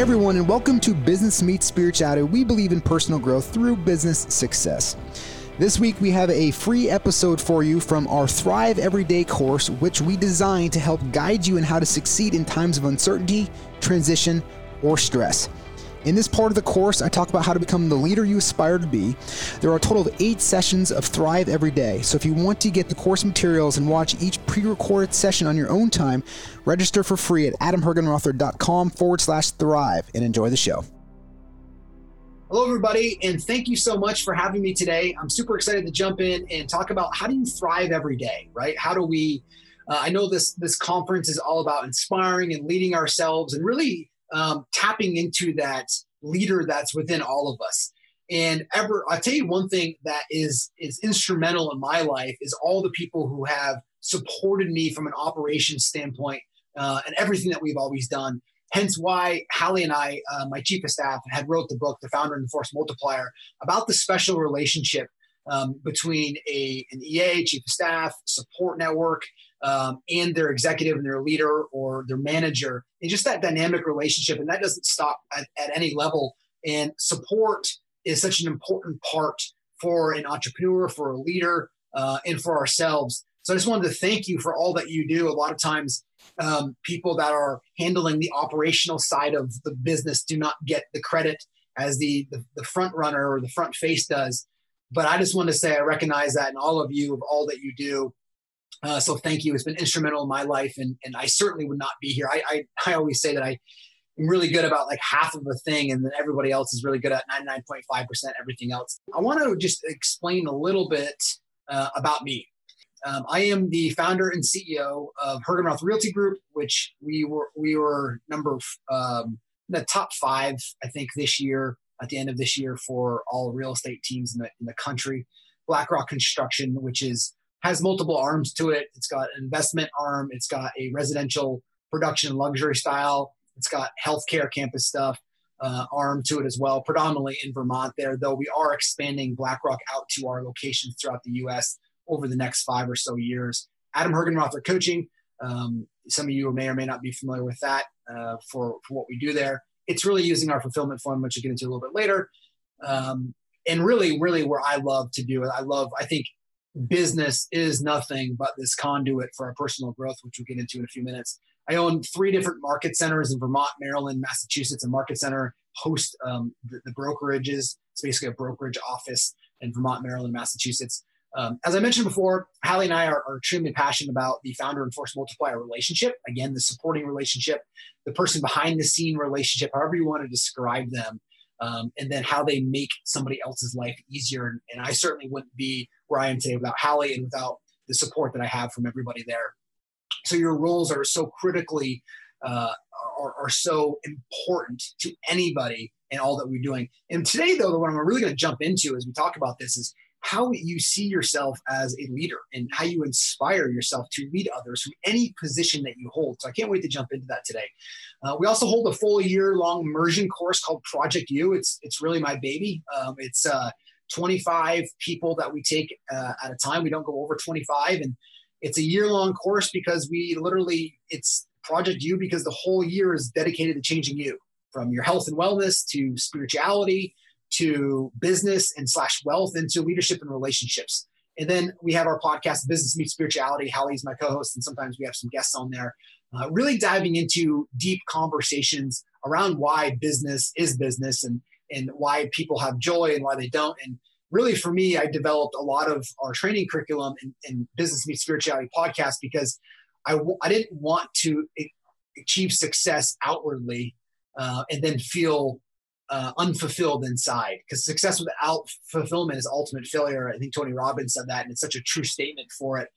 Everyone, and welcome to Business Meets Spirituality. We believe in personal growth through business success. This week we have a free episode for you from our Thrive Everyday course, which we designed to help guide you in how to succeed in times of uncertainty, transition, or stress. In this part of the course, I talk about how to become the leader you aspire to be. There are a total of eight sessions of Thrive every day. So if you want to get the course materials and watch each pre recorded session on your own time, register for free at adamhergenrother.com forward slash thrive and enjoy the show. Hello, everybody, and thank you so much for having me today. I'm super excited to jump in and talk about how do you thrive every day, right? How do we? Uh, I know this this conference is all about inspiring and leading ourselves, and really um, tapping into that leader that's within all of us. And ever, I'll tell you one thing that is is instrumental in my life is all the people who have supported me from an operations standpoint uh, and everything that we've always done. Hence why Hallie and I, uh, my chief of staff, had wrote the book, The Founder and the Force Multiplier, about the special relationship um, between a, an EA, chief of staff, support network, um, and their executive and their leader or their manager, and just that dynamic relationship. And that doesn't stop at, at any level. And support is such an important part for an entrepreneur, for a leader, uh, and for ourselves. So I just wanted to thank you for all that you do. A lot of times, um, people that are handling the operational side of the business do not get the credit as the, the, the front runner or the front face does. But I just want to say I recognize that in all of you of all that you do. Uh, so thank you. It's been instrumental in my life, and and I certainly would not be here. I I, I always say that I am really good about like half of a thing, and then everybody else is really good at ninety nine point five percent everything else. I want to just explain a little bit uh, about me. Um, I am the founder and CEO of Hergenrother Realty Group, which we were we were number um, the top five, I think, this year at the end of this year for all real estate teams in the in the country. BlackRock Construction, which is has multiple arms to it. It's got an investment arm. It's got a residential production luxury style. It's got healthcare campus stuff uh, arm to it as well, predominantly in Vermont there, though we are expanding BlackRock out to our locations throughout the U.S. over the next five or so years. Adam Hergenrother Coaching. Um, some of you may or may not be familiar with that uh, for, for what we do there. It's really using our fulfillment fund, which we'll get into a little bit later. Um, and really, really where I love to do it. I love, I think business is nothing but this conduit for our personal growth, which we'll get into in a few minutes. I own three different market centers in Vermont, Maryland, Massachusetts. A market center host um, the, the, brokerages. It's basically a brokerage office in Vermont, Maryland, Massachusetts. Um, as I mentioned before, Hallie and I are, are, extremely passionate about the founder and force multiplier relationship. Again, the supporting relationship, the person behind the scene relationship, however you want to describe them um, and then how they make somebody else's life easier. And, and, I certainly wouldn't be am today without Hallie and without the support that I have from everybody there. So your roles are so critically uh, are, are so important to anybody and all that we're doing. And today, though, what I'm really going to jump into as we talk about this is how you see yourself as a leader and how you inspire yourself to lead others from any position that you hold. So I can't wait to jump into that today. Uh, we also hold a full year long immersion course called Project You. It's it's really my baby. Um, it's uh, 25 people that we take uh, at a time. We don't go over 25, and it's a year long course because we literally it's Project You because the whole year is dedicated to changing you from your health and wellness to spirituality to business and slash wealth into leadership and relationships. And then we have our podcast, Business Meets Spirituality. Hallie's my co-host, and sometimes we have some guests on there, uh, really diving into deep conversations around why business is business and and why people have joy and why they don't. And really, for me, I developed a lot of our training curriculum in, in Business Meets Spirituality podcast because I w- I didn't want to achieve success outwardly uh, and then feel uh, unfulfilled inside because success without fulfillment is ultimate failure. I think Tony Robbins said that, and it's such a true statement for it.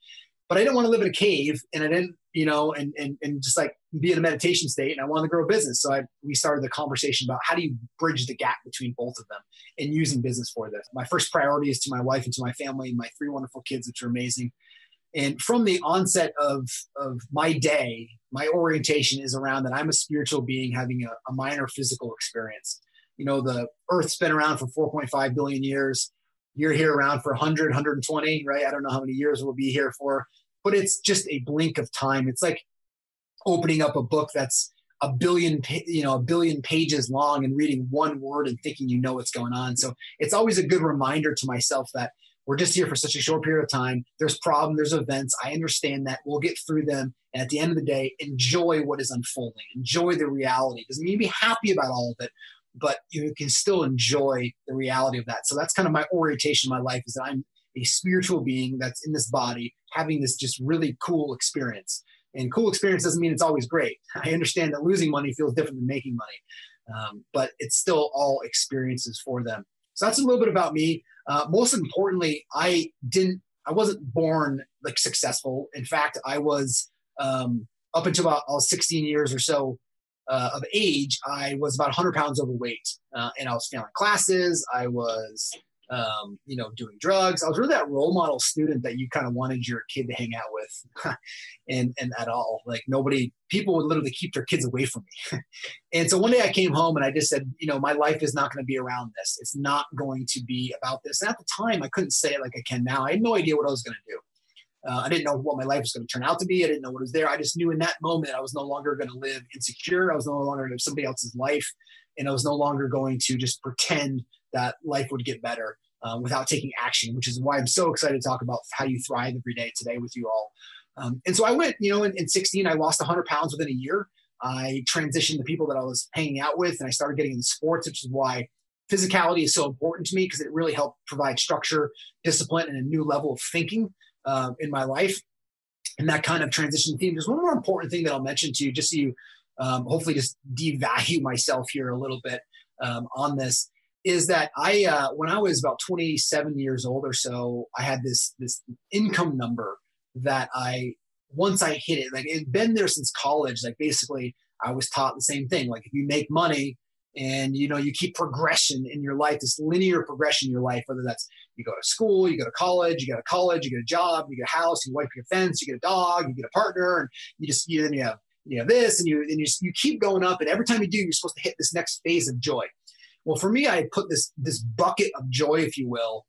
But I didn't want to live in a cave, and I didn't, you know, and and and just like be in a meditation state. And I wanted to grow a business, so I we started the conversation about how do you bridge the gap between both of them and using business for this. My first priority is to my wife and to my family, my three wonderful kids, which are amazing. And from the onset of of my day, my orientation is around that I'm a spiritual being having a, a minor physical experience you know the earth's been around for 4.5 billion years you're here around for 100 120 right i don't know how many years we'll be here for but it's just a blink of time. It's like opening up a book that's a billion you know a billion pages long and reading one word and thinking you know what's going on. So it's always a good reminder to myself that we're just here for such a short period of time. There's problems there's events. I understand that. We'll get through them. And at the end of the day enjoy what is unfolding. Enjoy the reality. Doesn't mean be happy about all of it but you can still enjoy the reality of that. So that's kind of my orientation in my life is that i'm a spiritual being that's in this body having this just really cool experience and cool experience doesn't mean it's always great. I understand that losing money feels different than making money, um, but it's still all experiences for them. So that's a little bit about me. Uh, most importantly, I didn't, I wasn't born like successful. In fact, I was um, up until about I was 16 years or so uh, of age. I was about 100 pounds overweight, uh, and I was failing classes. I was um, you know, doing drugs. I was really that role model student that you kind of wanted your kid to hang out with, and and at all. Like nobody, people would literally keep their kids away from me. and so one day I came home and I just said, you know, my life is not going to be around this. It's not going to be about this. And at the time, I couldn't say it like I can now. I had no idea what I was going to do. Uh, I didn't know what my life was going to turn out to be. I didn't know what was there. I just knew in that moment I was no longer going to live insecure. I was no longer going to live somebody else's life. And I was no longer going to just pretend that life would get better um, without taking action, which is why I'm so excited to talk about how you thrive every day today with you all. Um, and so I went, you know, in, in 16, I lost 100 pounds within a year. I transitioned the people that I was hanging out with, and I started getting into sports, which is why physicality is so important to me because it really helped provide structure, discipline, and a new level of thinking uh, in my life. And that kind of transition theme. There's one more important thing that I'll mention to you, just so you um, hopefully just devalue myself here a little bit um, on this is that I uh, when I was about 27 years old or so, I had this this income number that I once I hit it, like it'd been there since college. Like basically, I was taught the same thing. Like if you make money and you know you keep progression in your life, this linear progression in your life, whether that's you go to school, you go to college, you go to college, you get a job, you get a house, you wipe your fence, you get a dog, you get a partner, and you just you then you have you have this, and you and you, you keep going up, and every time you do, you're supposed to hit this next phase of joy. Well, for me, I put this this bucket of joy, if you will,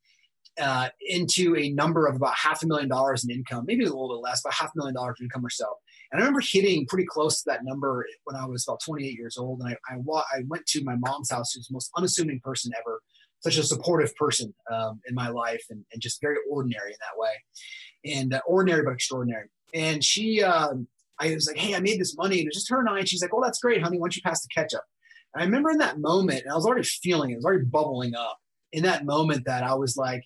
uh, into a number of about half a million dollars in income, maybe a little bit less, but half a million dollars in income or so. And I remember hitting pretty close to that number when I was about 28 years old. And I, I, I went to my mom's house, who's the most unassuming person ever, such a supportive person um, in my life, and, and, just very ordinary in that way, and uh, ordinary but extraordinary. And she, um, I was like, "Hey, I made this money," and it was just her and I. And she's like, "Oh, that's great, honey. Why don't you pass the ketchup?" I remember in that moment, and I was already feeling it, it was already bubbling up in that moment that I was like,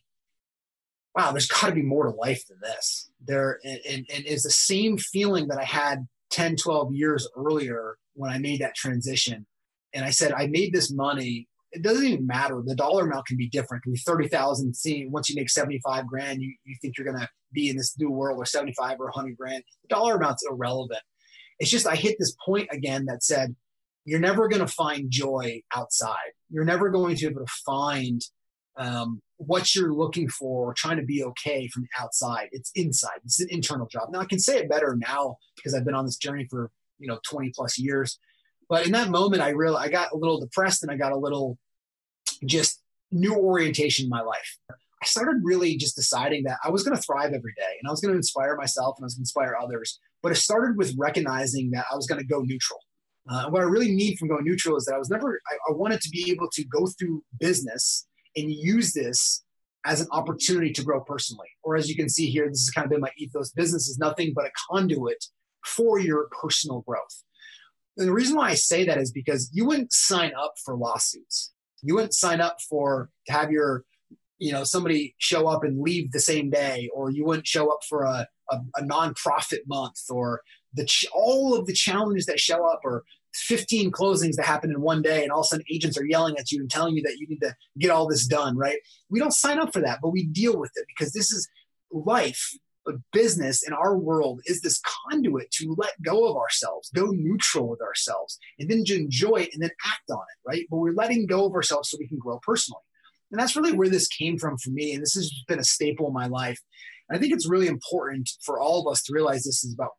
wow, there's got to be more to life than this. There, and, and, and it's the same feeling that I had 10, 12 years earlier when I made that transition. And I said, I made this money. It doesn't even matter. The dollar amount can be different. It can be 30,000. See, once you make 75 grand, you, you think you're going to be in this new world or 75 or 100 grand. The dollar amount's irrelevant. It's just I hit this point again that said, you're never going to find joy outside. You're never going to be able to find um, what you're looking for or trying to be okay from outside. It's inside. It's an internal job. Now I can say it better now because I've been on this journey for you know 20 plus years. But in that moment, I really I got a little depressed and I got a little just new orientation in my life. I started really just deciding that I was going to thrive every day and I was going to inspire myself and I was going to inspire others. But it started with recognizing that I was going to go neutral. Uh, what I really need from going neutral is that I was never, I, I wanted to be able to go through business and use this as an opportunity to grow personally. Or as you can see here, this has kind of been my ethos. Business is nothing but a conduit for your personal growth. And the reason why I say that is because you wouldn't sign up for lawsuits. You wouldn't sign up for to have your, you know, somebody show up and leave the same day, or you wouldn't show up for a, a, a nonprofit month, or the all of the challenges that show up, or 15 closings that happen in one day and all of a sudden agents are yelling at you and telling you that you need to get all this done right? We don't sign up for that but we deal with it because this is life but business in our world is this conduit to let go of ourselves go neutral with ourselves and then enjoy it and then act on it right? But we're letting go of ourselves so we can grow personally. And that's really where this came from for me and this has been a staple in my life. And i think it's really important for all of us to realize this is about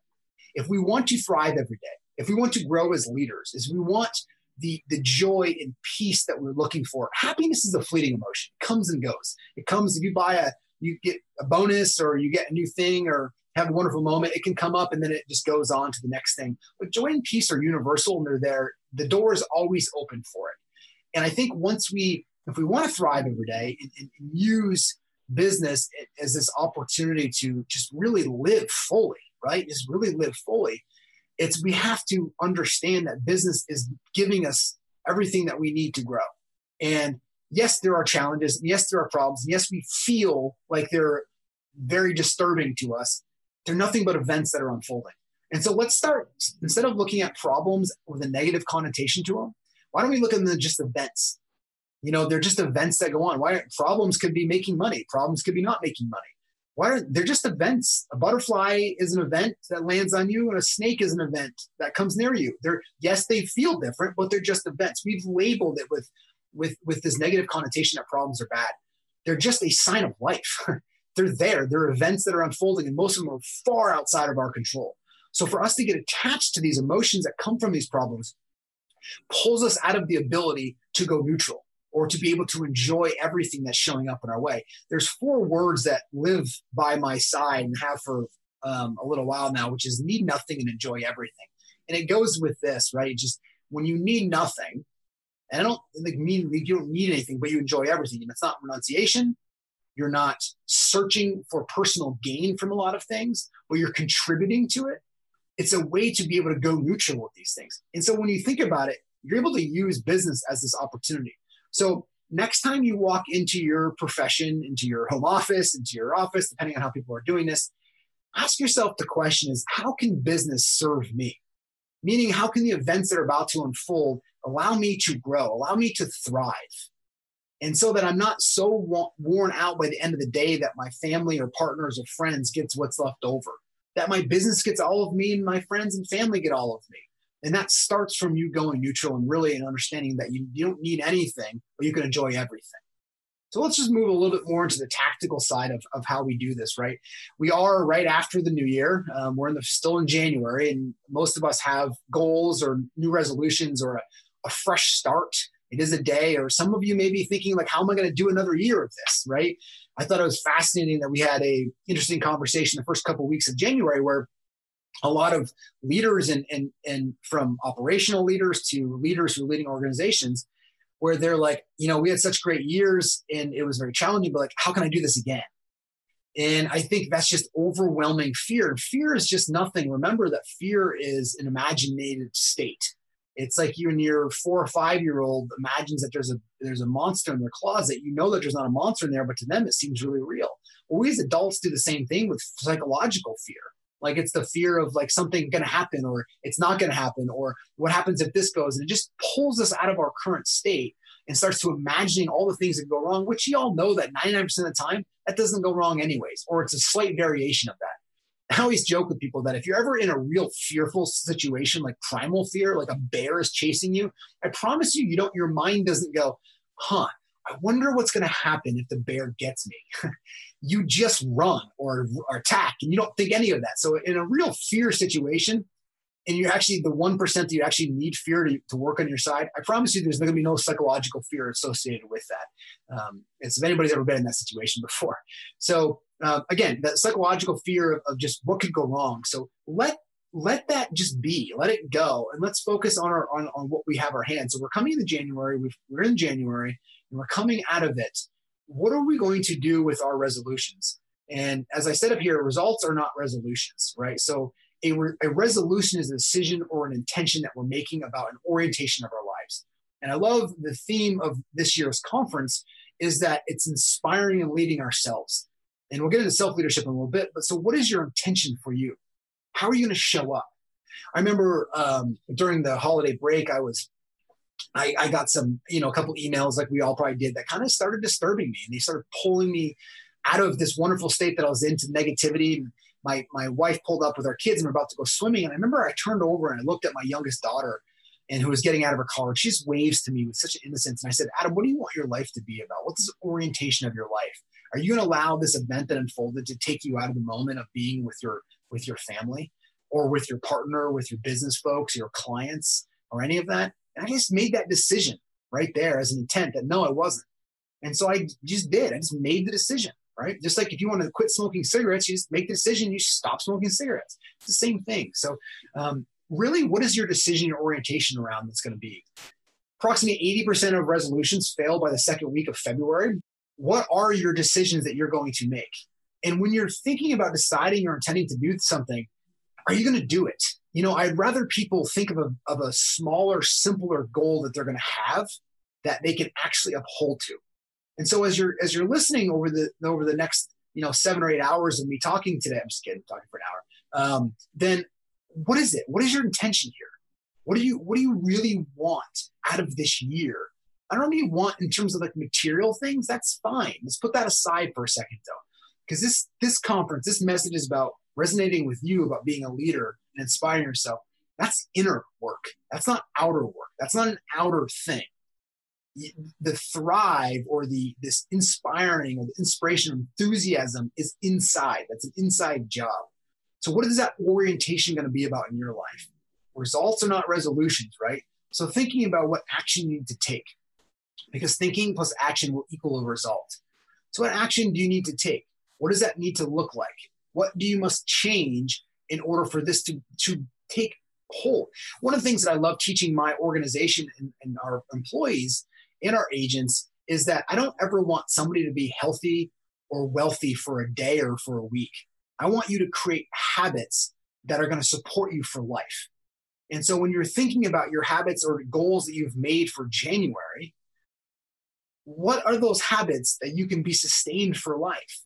if we want to thrive every day if we want to grow as leaders, is we want the the joy and peace that we're looking for. Happiness is a fleeting emotion. It comes and goes. It comes if you buy a you get a bonus or you get a new thing or have a wonderful moment. It can come up and then it just goes on to the next thing. But joy and peace are universal and they're there. The door is always open for it. And I think once we, if we want to thrive every day and, and use business as this opportunity to just really live fully, right? Just really live fully. It's we have to understand that business is giving us everything that we need to grow. And yes, there are challenges. Yes, there are problems. Yes, we feel like they're very disturbing to us. They're nothing but events that are unfolding. And so let's start, instead of looking at problems with a negative connotation to them, why don't we look at them as just events? You know, they're just events that go on. Why problems could be making money, problems could be not making money. Why are they're just events? A butterfly is an event that lands on you, and a snake is an event that comes near you. They're yes, they feel different, but they're just events. We've labeled it with with with this negative connotation that problems are bad. They're just a sign of life. they're there. They're events that are unfolding, and most of them are far outside of our control. So for us to get attached to these emotions that come from these problems pulls us out of the ability to go neutral or to be able to enjoy everything that's showing up in our way. There's four words that live by my side and have for um, a little while now, which is need nothing and enjoy everything. And it goes with this, right? Just when you need nothing, and I don't like mean you don't need anything, but you enjoy everything. And it's not renunciation. You're not searching for personal gain from a lot of things, but you're contributing to it. It's a way to be able to go neutral with these things. And so when you think about it, you're able to use business as this opportunity. So next time you walk into your profession, into your home office, into your office, depending on how people are doing this, ask yourself the question is how can business serve me? Meaning, how can the events that are about to unfold allow me to grow, allow me to thrive? And so that I'm not so worn out by the end of the day that my family or partners or friends gets what's left over, that my business gets all of me and my friends and family get all of me. And that starts from you going neutral and really an understanding that you, you don't need anything, but you can enjoy everything. So let's just move a little bit more into the tactical side of, of how we do this, right? We are right after the new year. Um, we're in the, still in January, and most of us have goals or new resolutions or a, a fresh start. It is a day, or some of you may be thinking, like, how am I going to do another year of this, right? I thought it was fascinating that we had a interesting conversation the first couple of weeks of January where a lot of leaders and, and, and from operational leaders to leaders who are leading organizations where they're like, you know, we had such great years and it was very challenging, but like, how can I do this again? And I think that's just overwhelming fear. Fear is just nothing. Remember that fear is an imaginated state. It's like you and your four or five year old imagines that there's a there's a monster in their closet. You know that there's not a monster in there, but to them it seems really real. Well, we as adults do the same thing with psychological fear. Like it's the fear of like something going to happen or it's not going to happen or what happens if this goes. And it just pulls us out of our current state and starts to imagining all the things that go wrong, which you all know that 99% of the time, that doesn't go wrong anyways, or it's a slight variation of that. I always joke with people that if you're ever in a real fearful situation, like primal fear, like a bear is chasing you, I promise you, you don't, your mind doesn't go, huh, I wonder what's going to happen if the bear gets me. you just run or, or attack and you don't think any of that. So in a real fear situation, and you're actually the 1% that you actually need fear to, to work on your side, I promise you there's going to be no psychological fear associated with that. Um, as if anybody's ever been in that situation before. So uh, again, that psychological fear of, of just what could go wrong. So let let that just be, let it go, and let's focus on our on, on what we have our hands. So we're coming into January. we are in January, and we're coming out of it what are we going to do with our resolutions? And as I said up here, results are not resolutions, right? So a, re- a resolution is a decision or an intention that we're making about an orientation of our lives. And I love the theme of this year's conference is that it's inspiring and leading ourselves. And we'll get into self leadership in a little bit. But so, what is your intention for you? How are you going to show up? I remember um, during the holiday break, I was I, I got some, you know, a couple emails like we all probably did that kind of started disturbing me and they started pulling me out of this wonderful state that I was in to negativity. My, my wife pulled up with our kids and we're about to go swimming. And I remember I turned over and I looked at my youngest daughter and who was getting out of her car. and She just waves to me with such innocence. And I said, Adam, what do you want your life to be about? What's the orientation of your life? Are you going to allow this event that unfolded to take you out of the moment of being with your with your family or with your partner, with your business folks, your clients, or any of that? And I just made that decision right there as an intent that no, I wasn't. And so I just did. I just made the decision, right? Just like if you want to quit smoking cigarettes, you just make the decision, you stop smoking cigarettes. It's the same thing. So, um, really, what is your decision your orientation around that's going to be? Approximately 80% of resolutions fail by the second week of February. What are your decisions that you're going to make? And when you're thinking about deciding or intending to do something, are you going to do it? You know, I'd rather people think of a, of a smaller, simpler goal that they're going to have that they can actually uphold to. And so as you're as you're listening over the over the next you know seven or eight hours of me talking today, I'm just kidding, talking for an hour. Um, then what is it? What is your intention here? What do you what do you really want out of this year? I don't you want in terms of like material things. That's fine. Let's put that aside for a second though, because this this conference, this message is about resonating with you about being a leader and inspiring yourself. That's inner work. That's not outer work. That's not an outer thing. The thrive or the this inspiring or the inspiration enthusiasm is inside. That's an inside job. So what is that orientation going to be about in your life? Results are not resolutions right? So thinking about what action you need to take because thinking plus action will equal a result. So what action do you need to take what does that need to look like what do you must change in order for this to to take hold one of the things that i love teaching my organization and, and our employees and our agents is that I don't ever want somebody to be healthy or wealthy for a day or for a week. I want you to create habits that are going to support you for life. And so when you're thinking about your habits or goals that you've made for January, what are those habits that you can be sustained for life?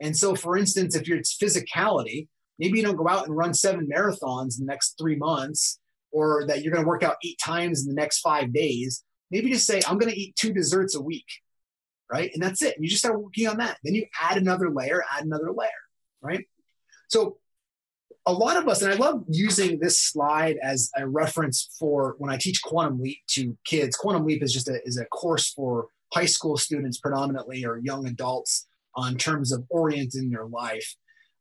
And so, for instance, if it's physicality, maybe you don't go out and run seven marathons in the next three months, or that you're going to work out eight times in the next five days maybe just say, I'm going to eat two desserts a week, right? And that's it. And you just start working on that. Then you add another layer, add another layer, right? So a lot of us, and I love using this slide as a reference for when I teach Quantum Leap to kids. Quantum Leap is just a, is a course for high school students predominantly or young adults on terms of orienting their life.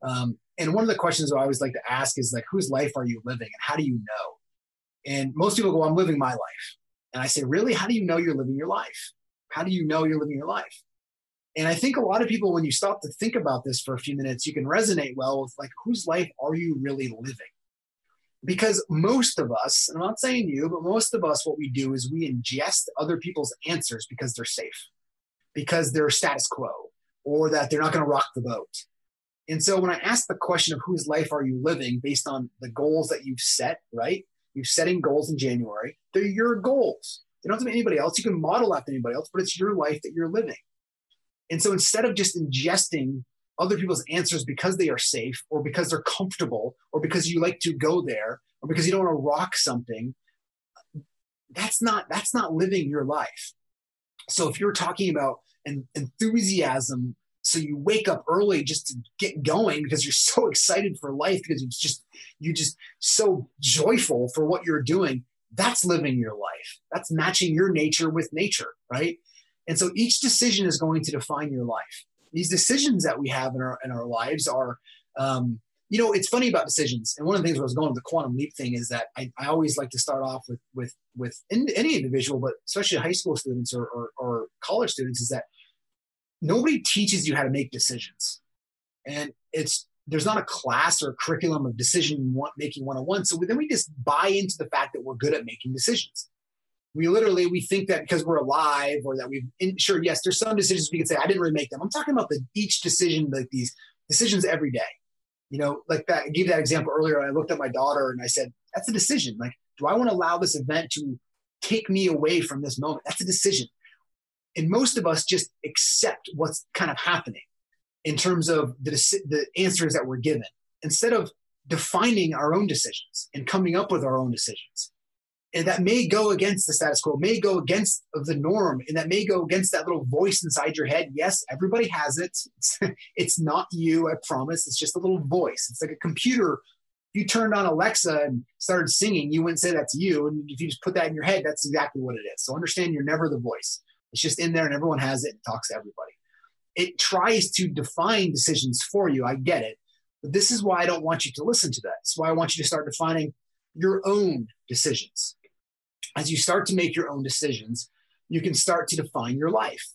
Um, and one of the questions I always like to ask is like, whose life are you living and how do you know? And most people go, I'm living my life. And I say, really? How do you know you're living your life? How do you know you're living your life? And I think a lot of people, when you stop to think about this for a few minutes, you can resonate well with like, whose life are you really living? Because most of us, and I'm not saying you, but most of us, what we do is we ingest other people's answers because they're safe, because they're status quo, or that they're not going to rock the boat. And so when I ask the question of whose life are you living based on the goals that you've set, right? You're setting goals in January. They're your goals. They don't have to be anybody else. You can model after anybody else, but it's your life that you're living. And so instead of just ingesting other people's answers because they are safe or because they're comfortable or because you like to go there or because you don't want to rock something, that's not that's not living your life. So if you're talking about an enthusiasm so you wake up early just to get going because you're so excited for life because it's just you just so joyful for what you're doing. That's living your life. That's matching your nature with nature right? And so each decision is going to define your life. These decisions that we have in our in our lives are um, you know it's funny about decisions. And one of the things where i was going with the quantum leap thing is that i, I always like to start off with with with any individual but especially high school students or, or, or college students is that nobody teaches you how to make decisions. And it's there's not a class or a curriculum of decision making 101. So then we just buy into the fact that we're good at making decisions. We literally we think that because we're alive or that we've in, sure yes there's some decisions we can say I didn't really make them. I'm talking about the each decision like these decisions every day. You know, like that I gave that example earlier. I looked at my daughter and I said that's a decision. Like, do I want to allow this event to take me away from this moment? That's a decision. And most of us just accept what's kind of happening in terms of the, the answers that we're given instead of defining our own decisions and coming up with our own decisions. And that may go against the status quo, may go against the norm, and that may go against that little voice inside your head. Yes, everybody has it. It's, it's not you, I promise. It's just a little voice. It's like a computer. If you turned on Alexa and started singing, you wouldn't say that's you. And if you just put that in your head, that's exactly what it is. So understand you're never the voice. It's just in there and everyone has it and talks to everybody. It tries to define decisions for you. I get it. But this is why I don't want you to listen to that. It's why I want you to start defining your own decisions. As you start to make your own decisions, you can start to define your life.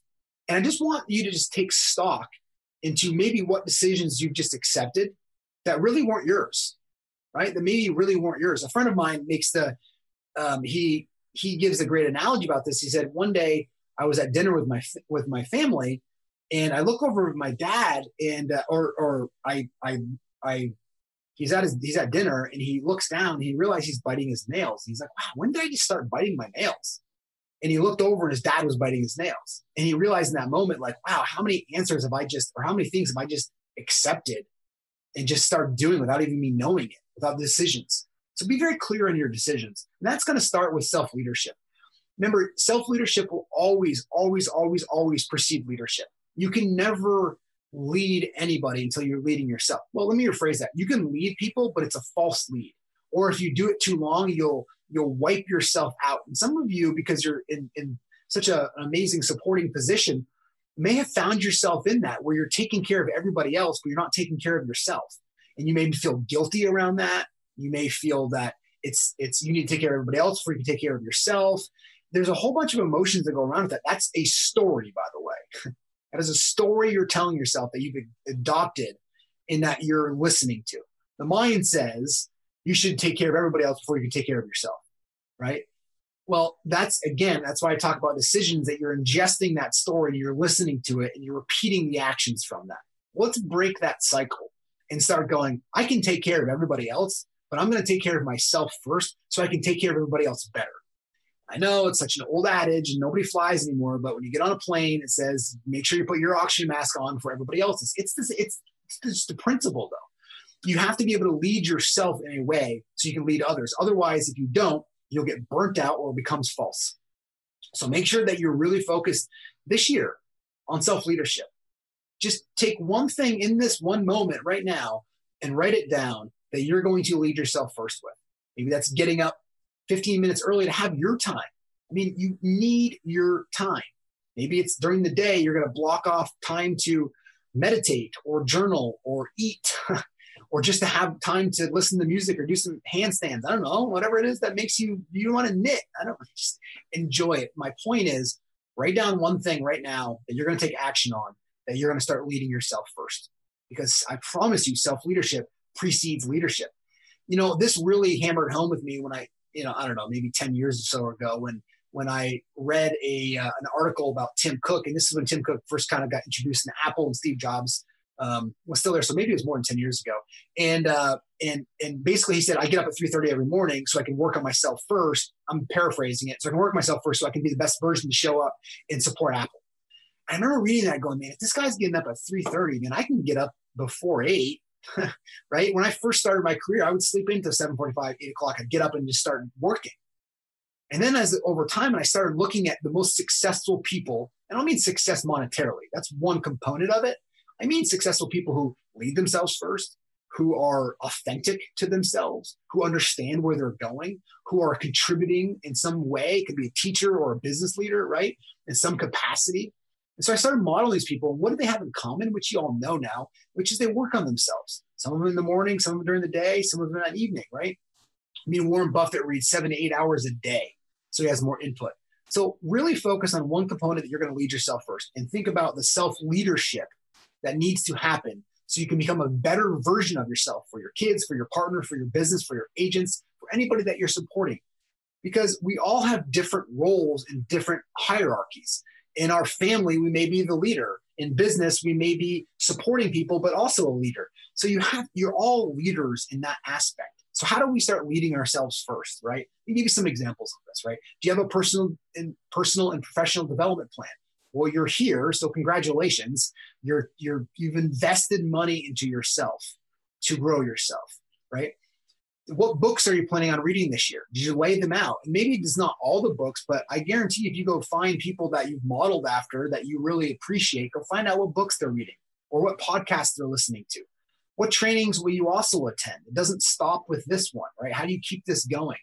And I just want you to just take stock into maybe what decisions you've just accepted that really weren't yours, right? That maybe really weren't yours. A friend of mine makes the um, he he gives a great analogy about this. He said one day I was at dinner with my with my family, and I look over at my dad, and uh, or or I I I he's at his he's at dinner, and he looks down, and he realizes he's biting his nails. He's like, "Wow, when did I just start biting my nails?" And he looked over, and his dad was biting his nails, and he realized in that moment, like, "Wow, how many answers have I just, or how many things have I just accepted and just start doing without even me knowing it, without decisions?" So be very clear on your decisions. And that's going to start with self leadership. Remember, self leadership will always, always, always, always precede leadership. You can never lead anybody until you're leading yourself. Well, let me rephrase that. You can lead people, but it's a false lead. Or if you do it too long, you'll you'll wipe yourself out. And some of you, because you're in, in such a, an amazing supporting position, may have found yourself in that where you're taking care of everybody else, but you're not taking care of yourself. And you may feel guilty around that. You may feel that it's it's you need to take care of everybody else before you can take care of yourself. There's a whole bunch of emotions that go around with that. That's a story, by the way. that is a story you're telling yourself that you've adopted in that you're listening to. The mind says you should take care of everybody else before you can take care of yourself, right? Well, that's again, that's why I talk about decisions that you're ingesting that story, and you're listening to it, and you're repeating the actions from that. Let's break that cycle and start going, I can take care of everybody else but I'm going to take care of myself first so I can take care of everybody else better. I know it's such an old adage and nobody flies anymore, but when you get on a plane, it says make sure you put your oxygen mask on for everybody else's. It's this, it's, it's just the principle though. You have to be able to lead yourself in a way so you can lead others. Otherwise, if you don't, you'll get burnt out or it becomes false. So make sure that you're really focused this year on self leadership. Just take one thing in this one moment right now and write it down that you're going to lead yourself first with. Maybe that's getting up 15 minutes early to have your time. I mean, you need your time. Maybe it's during the day, you're going to block off time to meditate or journal or eat or just to have time to listen to music or do some handstands. I don't know, whatever it is that makes you, you want to knit. I don't just enjoy it. My point is write down one thing right now that you're going to take action on, that you're going to start leading yourself first. Because I promise you, self leadership precedes leadership. You know, this really hammered home with me when I, you know, I don't know, maybe 10 years or so ago when when I read a uh, an article about Tim Cook, and this is when Tim Cook first kind of got introduced into Apple and Steve Jobs um, was still there, so maybe it was more than 10 years ago. And uh, and and basically he said, I get up at 3:30 every morning so I can work on myself first. I'm paraphrasing it, so I can work myself first so I can be the best version to show up and support Apple. I remember reading that, going, man, if this guy's getting up at 3:30, man, I can get up before eight right? When I first started my career, I would sleep into 7:45, 8 o'clock. I'd get up and just start working. And then as over time, and I started looking at the most successful people, and I don't mean success monetarily. That's one component of it. I mean successful people who lead themselves first, who are authentic to themselves, who understand where they're going, who are contributing in some way. It could be a teacher or a business leader, right? In some capacity. And so I started modeling these people. And what do they have in common, which you all know now, which is they work on themselves. Some of them in the morning, some of them during the day, some of them at evening, right? I mean, Warren Buffett reads seven to eight hours a day. So he has more input. So really focus on one component that you're going to lead yourself first and think about the self leadership that needs to happen so you can become a better version of yourself for your kids, for your partner, for your business, for your agents, for anybody that you're supporting. Because we all have different roles and different hierarchies in our family we may be the leader. In business we may be supporting people but also a leader. So you have you're all leaders in that aspect. So how do we start leading ourselves first right? Let me give you some examples of this right? Do you have a personal and personal and professional development plan? Well you're here so congratulations. You're you're you've invested money into yourself to grow yourself right what books are you planning on reading this year? Did you lay them out? Maybe it's not all the books, but I guarantee if you go find people that you've modeled after that you really appreciate, go find out what books they're reading or what podcasts they're listening to. What trainings will you also attend? It doesn't stop with this one, right? How do you keep this going?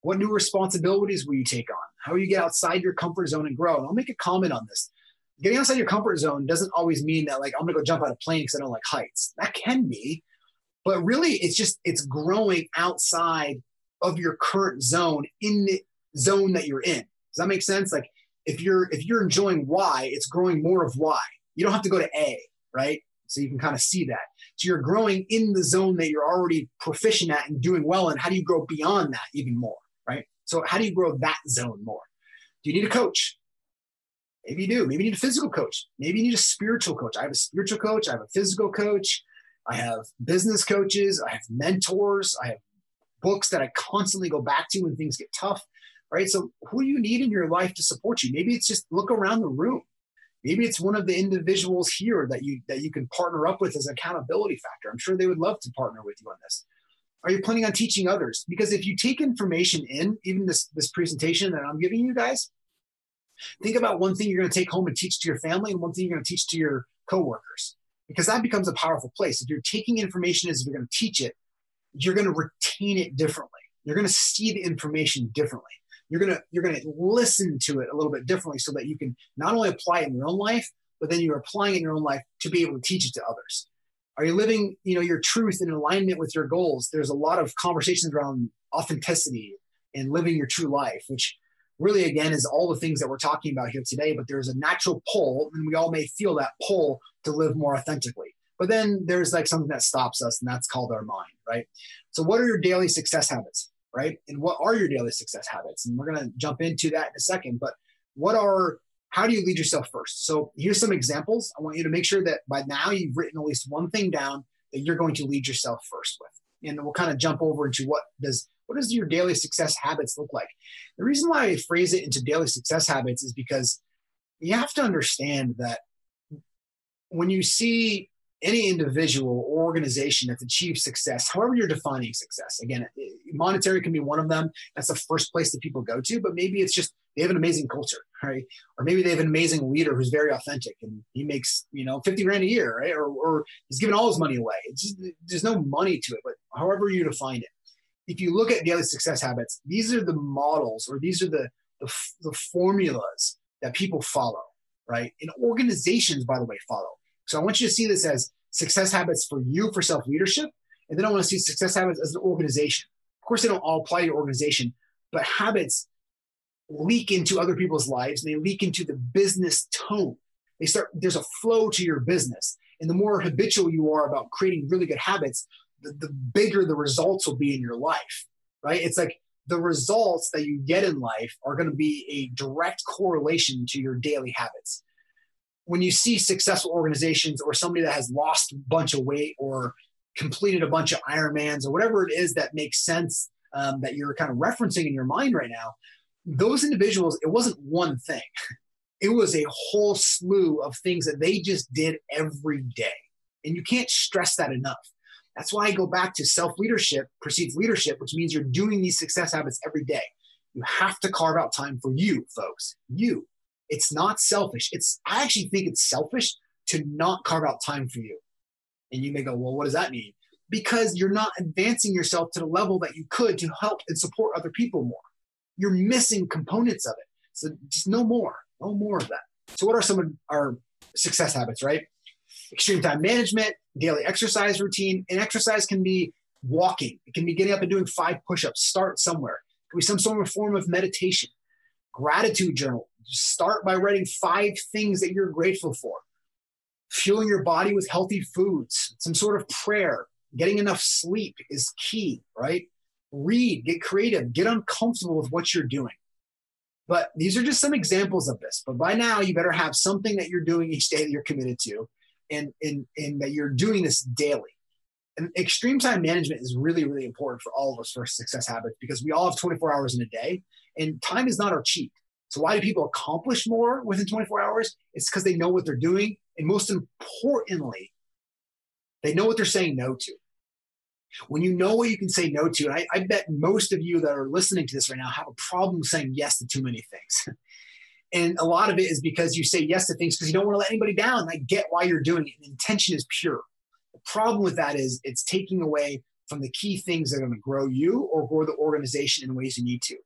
What new responsibilities will you take on? How will you get outside your comfort zone and grow? And I'll make a comment on this. Getting outside your comfort zone doesn't always mean that like I'm gonna go jump out of plane because I don't like heights. That can be, but really it's just it's growing outside of your current zone in the zone that you're in does that make sense like if you're if you're enjoying y it's growing more of y you don't have to go to a right So you can kind of see that. So you're growing in the zone that you're already proficient at and doing well in. How do you grow beyond that even more, right? So how do you grow that zone more? Do you need a coach? Maybe you do. Maybe you need a physical coach. Maybe you need a spiritual coach. I have a spiritual coach. I have a physical coach. I have business coaches. I have mentors. I have books that I constantly go back to when things get tough, right? So who do you need in your life to support you? Maybe it's just look around the room. Maybe it's one of the individuals here that you that you can partner up with as an accountability factor. I'm sure they would love to partner with you on this. Are you planning on teaching others? Because if you take information in, even this this presentation that I'm giving you guys, Think about one thing you're going to take home and teach to your family, and one thing you're going to teach to your coworkers, because that becomes a powerful place. If you're taking information as if you're going to teach it, you're going to retain it differently. You're going to see the information differently. You're going to you're going to listen to it a little bit differently, so that you can not only apply it in your own life, but then you're applying it in your own life to be able to teach it to others. Are you living, you know, your truth in alignment with your goals? There's a lot of conversations around authenticity and living your true life, which really again is all the things that we're talking about here today but there's a natural pull and we all may feel that pull to live more authentically. But then there's like something that stops us and that's called our mind right? So what are your daily success habits right? And what are your daily success habits? And we're going to jump into that in a second but what are how do you lead yourself first? So here's some examples. I want you to make sure that by now you've written at least one thing down that you're going to lead yourself first with. And we'll kind of jump over into what does what does your daily success habits look like? The reason why I phrase it into daily success habits is because you have to understand that when you see any individual or organization that's achieved success, however you're defining success, again, monetary can be one of them. That's the first place that people go to, but maybe it's just they have an amazing culture, right? Or maybe they have an amazing leader who's very authentic and he makes, you know, 50 grand a year, right? Or, or he's giving all his money away. Just, there's no money to it, but however you define it if you look at daily success habits, these are the models or these are the, the, the formulas that people follow, right? And organizations, by the way, follow. So I want you to see this as success habits for you for self leadership. And then I want to see success habits as an organization. Of course, they don't all apply to your organization, but habits leak into other people's lives and they leak into the business tone. They start, there's a flow to your business. And the more habitual you are about creating really good habits, the, the bigger the results will be in your life, right? It's like the results that you get in life are going to be a direct correlation to your daily habits. When you see successful organizations or somebody that has lost a bunch of weight or completed a bunch of Ironmans or whatever it is that makes sense um, that you're kind of referencing in your mind right now, those individuals, it wasn't one thing. It was a whole slew of things that they just did every day. And you can't stress that enough. That's why I go back to self leadership precedes leadership, which means you're doing these success habits every day. You have to carve out time for you, folks. You. It's not selfish. It's I actually think it's selfish to not carve out time for you. And you may go, well, what does that mean? Because you're not advancing yourself to the level that you could to help and support other people more. You're missing components of it. So just no more, no more of that. So, what are some of our success habits, right? Extreme time management, daily exercise routine. And exercise can be walking, it can be getting up and doing five push ups, start somewhere. It can be some sort of form of meditation, gratitude journal. Start by writing five things that you're grateful for. Fueling your body with healthy foods, some sort of prayer, getting enough sleep is key, right? Read, get creative, get uncomfortable with what you're doing. But these are just some examples of this. But by now, you better have something that you're doing each day that you're committed to and, and, and that you're doing this daily. And extreme time management is really, really important for all of us for success habits because we all have 24 hours in a day and time is not our cheat. So why do people accomplish more within 24 hours? It's because they know what they're doing. And most importantly, they know what they're saying no to. When you know what you can say no to, and I, I bet most of you that are listening to this right now have a problem saying yes to too many things. And a lot of it is because you say yes to things because you don't want to let anybody down. I get why you're doing it. The intention is pure. The problem with that is it's taking away from the key things that are going to grow you or grow the organization in ways you need to.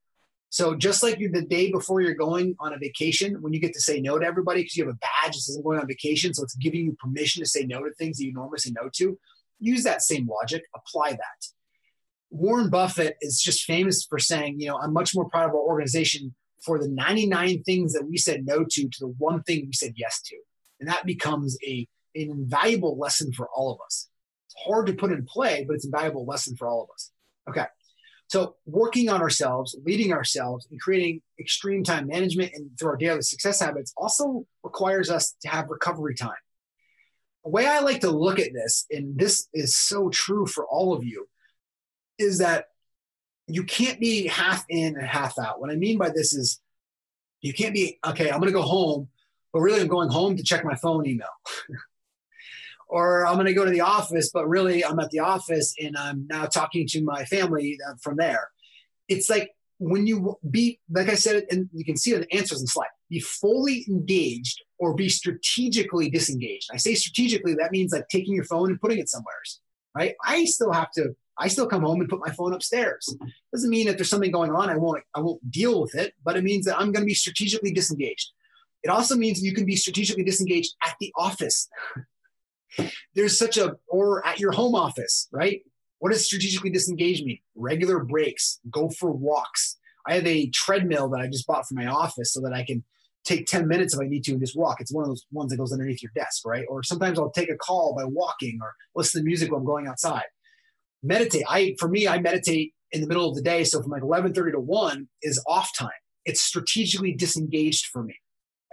So just like the day before you're going on a vacation, when you get to say no to everybody because you have a badge that says I'm going on vacation, so it's giving you permission to say no to things that you normally say no to. Use that same logic, apply that. Warren Buffett is just famous for saying, you know, I'm much more proud of our organization for the 99 things that we said no to to the one thing we said yes to. And that becomes a an invaluable lesson for all of us. It's hard to put in play, but it's a valuable lesson for all of us. Okay. So working on ourselves, leading ourselves, and creating extreme time management and through our daily success habits also requires us to have recovery time. The way I like to look at this, and this is so true for all of you, is that you can't be half in and half out. What I mean by this is you can't be, okay, I'm going to go home, but really I'm going home to check my phone email. or I'm going to go to the office, but really I'm at the office and I'm now talking to my family uh, from there. It's like when you be, like I said, and you can see the answers in the slide, be fully engaged or be strategically disengaged. I say strategically, that means like taking your phone and putting it somewhere, right? I still have to, I still come home and put my phone upstairs. Doesn't mean that there's something going on, I won't, I won't deal with it, but it means that I'm going to be strategically disengaged. It also means you can be strategically disengaged at the office. there's such a or at your home office, right? What does strategically disengage mean? Regular breaks, go for walks. I have a treadmill that I just bought for my office so that I can take 10 minutes if I need to and just walk. It's one of those ones that goes underneath your desk, right? Or sometimes I'll take a call by walking or listen to music while I'm going outside. Meditate. I for me, I meditate in the middle of the day. So from like 11:30 to 1 is off time. It's strategically disengaged for me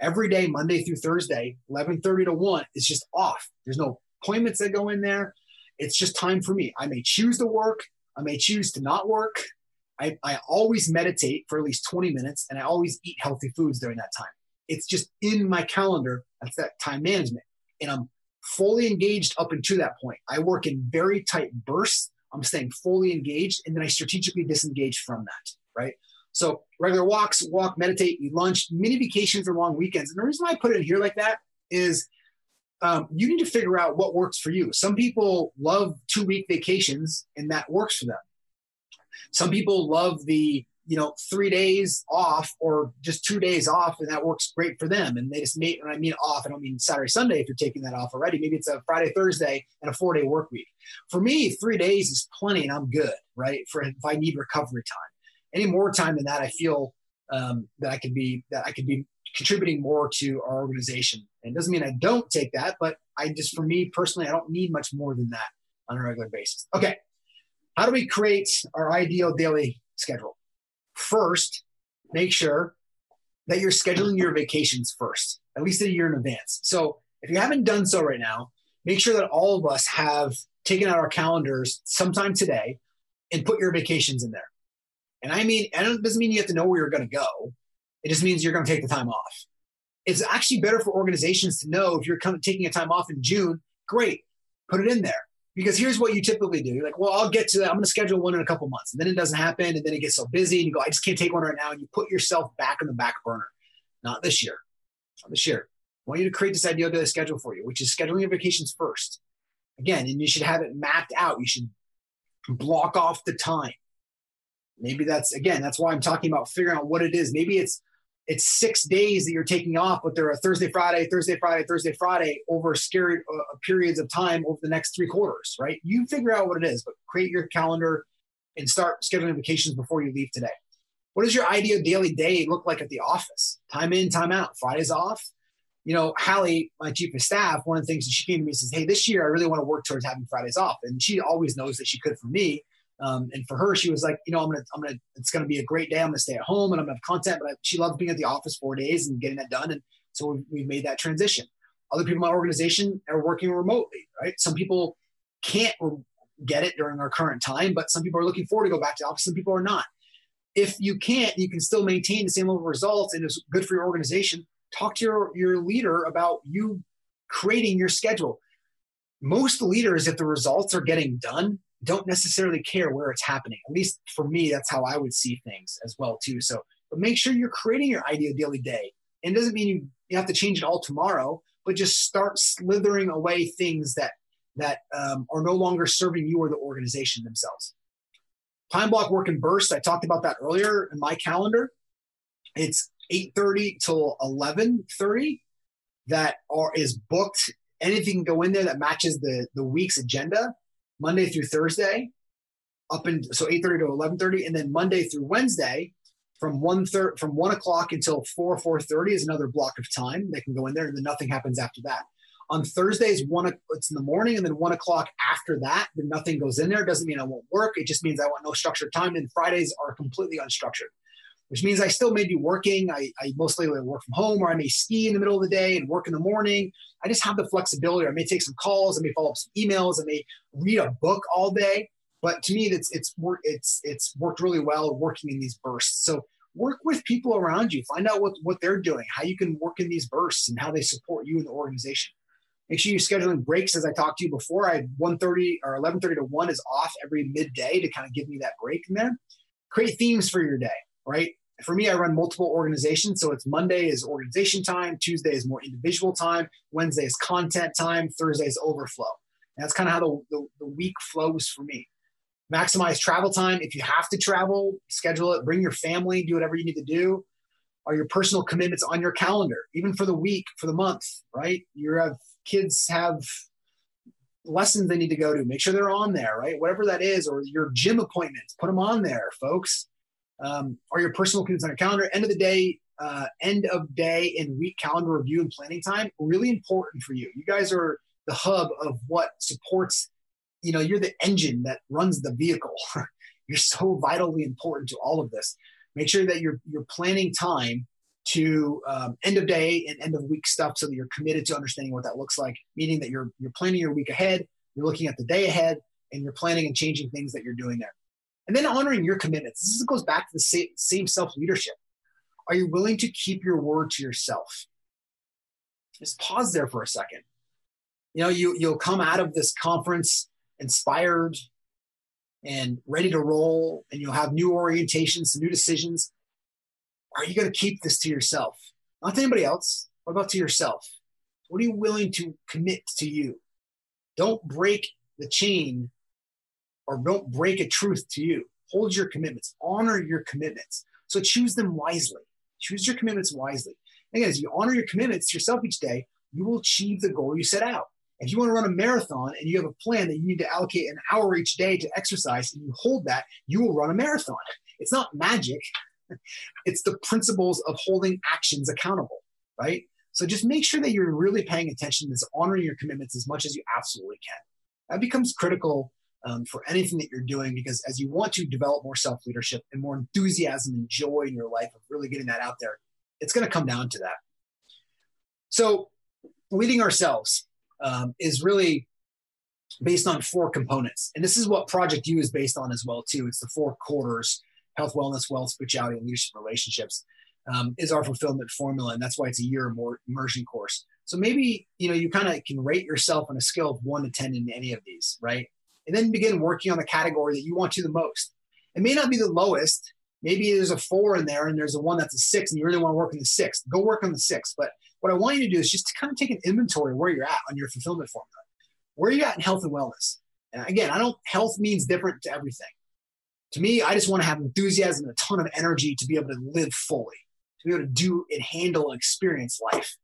every day, Monday through Thursday, 11:30 to 1 is just off. There's no appointments that go in there. It's just time for me. I may choose to work. I may choose to not work. I, I always meditate for at least 20 minutes and I always eat healthy foods during that time. It's just in my calendar. That's that time management. And I'm fully engaged up until that point. I work in very tight bursts. I'm staying fully engaged and then I strategically disengage from that, right? So regular walks, walk, meditate, you lunch, mini vacations or long weekends. And the reason I put it here like that is um, you need to figure out what works for you. Some people love two week vacations and that works for them. Some people love the you know three days off or just two days off and that works great for them and they just make when i mean off i don't mean saturday sunday if you're taking that off already maybe it's a friday thursday and a four day work week for me three days is plenty and i'm good right for if i need recovery time any more time than that, I feel um, that I could be that I could be contributing more to our organization. And it doesn't mean I don't take that, but I just for me personally, I don't need much more than that on a regular basis. Okay, how do we create our ideal daily schedule? First, make sure that you're scheduling your vacations first, at least a year in advance. So if you haven't done so right now, make sure that all of us have taken out our calendars sometime today and put your vacations in there. And I mean, it doesn't mean you have to know where you're going to go. It just means you're going to take the time off. It's actually better for organizations to know if you're coming, taking a time off in June, great, put it in there. Because here's what you typically do. You're like, well, I'll get to that. I'm going to schedule one in a couple months. And then it doesn't happen. And then it gets so busy. And you go, I just can't take one right now. And you put yourself back on the back burner. Not this year. Not this year. I want you to create this ideal daily schedule for you, which is scheduling your vacations first. Again, and you should have it mapped out. You should block off the time. Maybe that's again, that's why I'm talking about figuring out what it is. Maybe it's it's six days that you're taking off, but they're a Thursday, Friday, Thursday, Friday, Thursday, Friday over scary uh, periods of time over the next three quarters, right? You figure out what it is, but create your calendar and start scheduling vacations before you leave today. What does your ideal daily day look like at the office? Time in, time out. Fridays off. You know, Hallie, my chief of staff, one of the things that she came to me and says, Hey, this year I really want to work towards having Fridays off. And she always knows that she could for me. Um, and for her, she was like, you know, I'm gonna, I'm gonna, it's gonna be a great day. I'm gonna stay at home and I'm gonna have content. But I, she loves being at the office four days and getting that done. And so we've, we've made that transition. Other people in my organization are working remotely, right? Some people can't get it during our current time, but some people are looking forward to go back to the office. Some people are not. If you can't, you can still maintain the same level of results and it's good for your organization. Talk to your, your leader about you creating your schedule. Most leaders, if the results are getting done, don't necessarily care where it's happening. At least for me, that's how I would see things as well too. So, but make sure you're creating your ideal daily day. And it doesn't mean you, you have to change it all tomorrow, but just start slithering away things that that um, are no longer serving you or the organization themselves. Time block work in bursts. I talked about that earlier in my calendar. It's 8:30 till 11:30 that are is booked. Anything can go in there that matches the the week's agenda Monday through Thursday, up and so 8:30 to 11:30, and then Monday through Wednesday from one thir- from one o'clock until four 4:30 is another block of time they can go in there, and then nothing happens after that. On Thursdays, one it's in the morning, and then one o'clock after that, then nothing goes in there. It doesn't mean I won't work. It just means I want no structured time. And Fridays are completely unstructured, which means I still may be working. I, I mostly work from home, or I may ski in the middle of the day and work in the morning. I just have the flexibility. I may take some calls. I may follow up some emails. I may read a book all day. But to me, it's it's it's it's worked really well working in these bursts. So work with people around you. Find out what what they're doing, how you can work in these bursts, and how they support you in the organization. Make sure you're scheduling breaks, as I talked to you before. I 1:30 or 11:30 to 1 is off every midday to kind of give me that break in there. Create themes for your day, right? For me, I run multiple organizations. So it's Monday is organization time, Tuesday is more individual time, Wednesday is content time, Thursday is overflow. And that's kind of how the, the, the week flows for me maximize travel time. If you have to travel, schedule it, bring your family, do whatever you need to do. Are your personal commitments on your calendar, even for the week, for the month, right? You have kids have lessons they need to go to. Make sure they're on there, right? Whatever that is, or your gym appointments, put them on there, folks. Um, are your personal commitments on your calendar? End of the day, uh, end of day and week calendar review and planning time, really important for you. You guys are the hub of what supports you know you're the engine that runs the vehicle you're so vitally important to all of this make sure that you're you're planning time to um, end of day and end of week stuff so that you're committed to understanding what that looks like meaning that you're you're planning your week ahead you're looking at the day ahead and you're planning and changing things that you're doing there and then honoring your commitments this goes back to the same, self leadership are you willing to keep your word to yourself just pause there for a second you know you you'll come out of this conference inspired and ready to roll, and you'll have new orientations, new decisions. Are you going to keep this to yourself? Not to anybody else. What about to yourself? What are you willing to commit to you? Don't break the chain or don't break a truth to you. Hold your commitments, honor your commitments. So choose them wisely. Choose your commitments wisely. Again, as you honor your commitments to yourself each day, you will achieve the goal you set out. If you want to run a marathon and you have a plan that you need to allocate an hour each day to exercise and you hold that, you will run a marathon. It's not magic, it's the principles of holding actions accountable, right? So just make sure that you're really paying attention to honoring your commitments as much as you absolutely can. That becomes critical um, for anything that you're doing because as you want to develop more self leadership and more enthusiasm and joy in your life of really getting that out there, it's going to come down to that. So, leading ourselves, um, is really based on four components. And this is what Project U is based on as well, too. It's the four quarters, health, wellness, wealth, spirituality, and leadership relationships um, is our fulfillment formula. And that's why it's a year more immersion course. So maybe, you know, you kind of can rate yourself on a scale of one to 10 in any of these, right? And then begin working on the category that you want to the most. It may not be the lowest. Maybe there's a four in there and there's a one that's a six and you really want to work on the six. Go work on the six. But what I want you to do is just to kind of take an inventory where you're at on your fulfillment formula. Where are you at in health and wellness? And again, I don't, health means different to everything. To me, I just want to have enthusiasm and a ton of energy to be able to live fully, to be able to do and handle and experience life.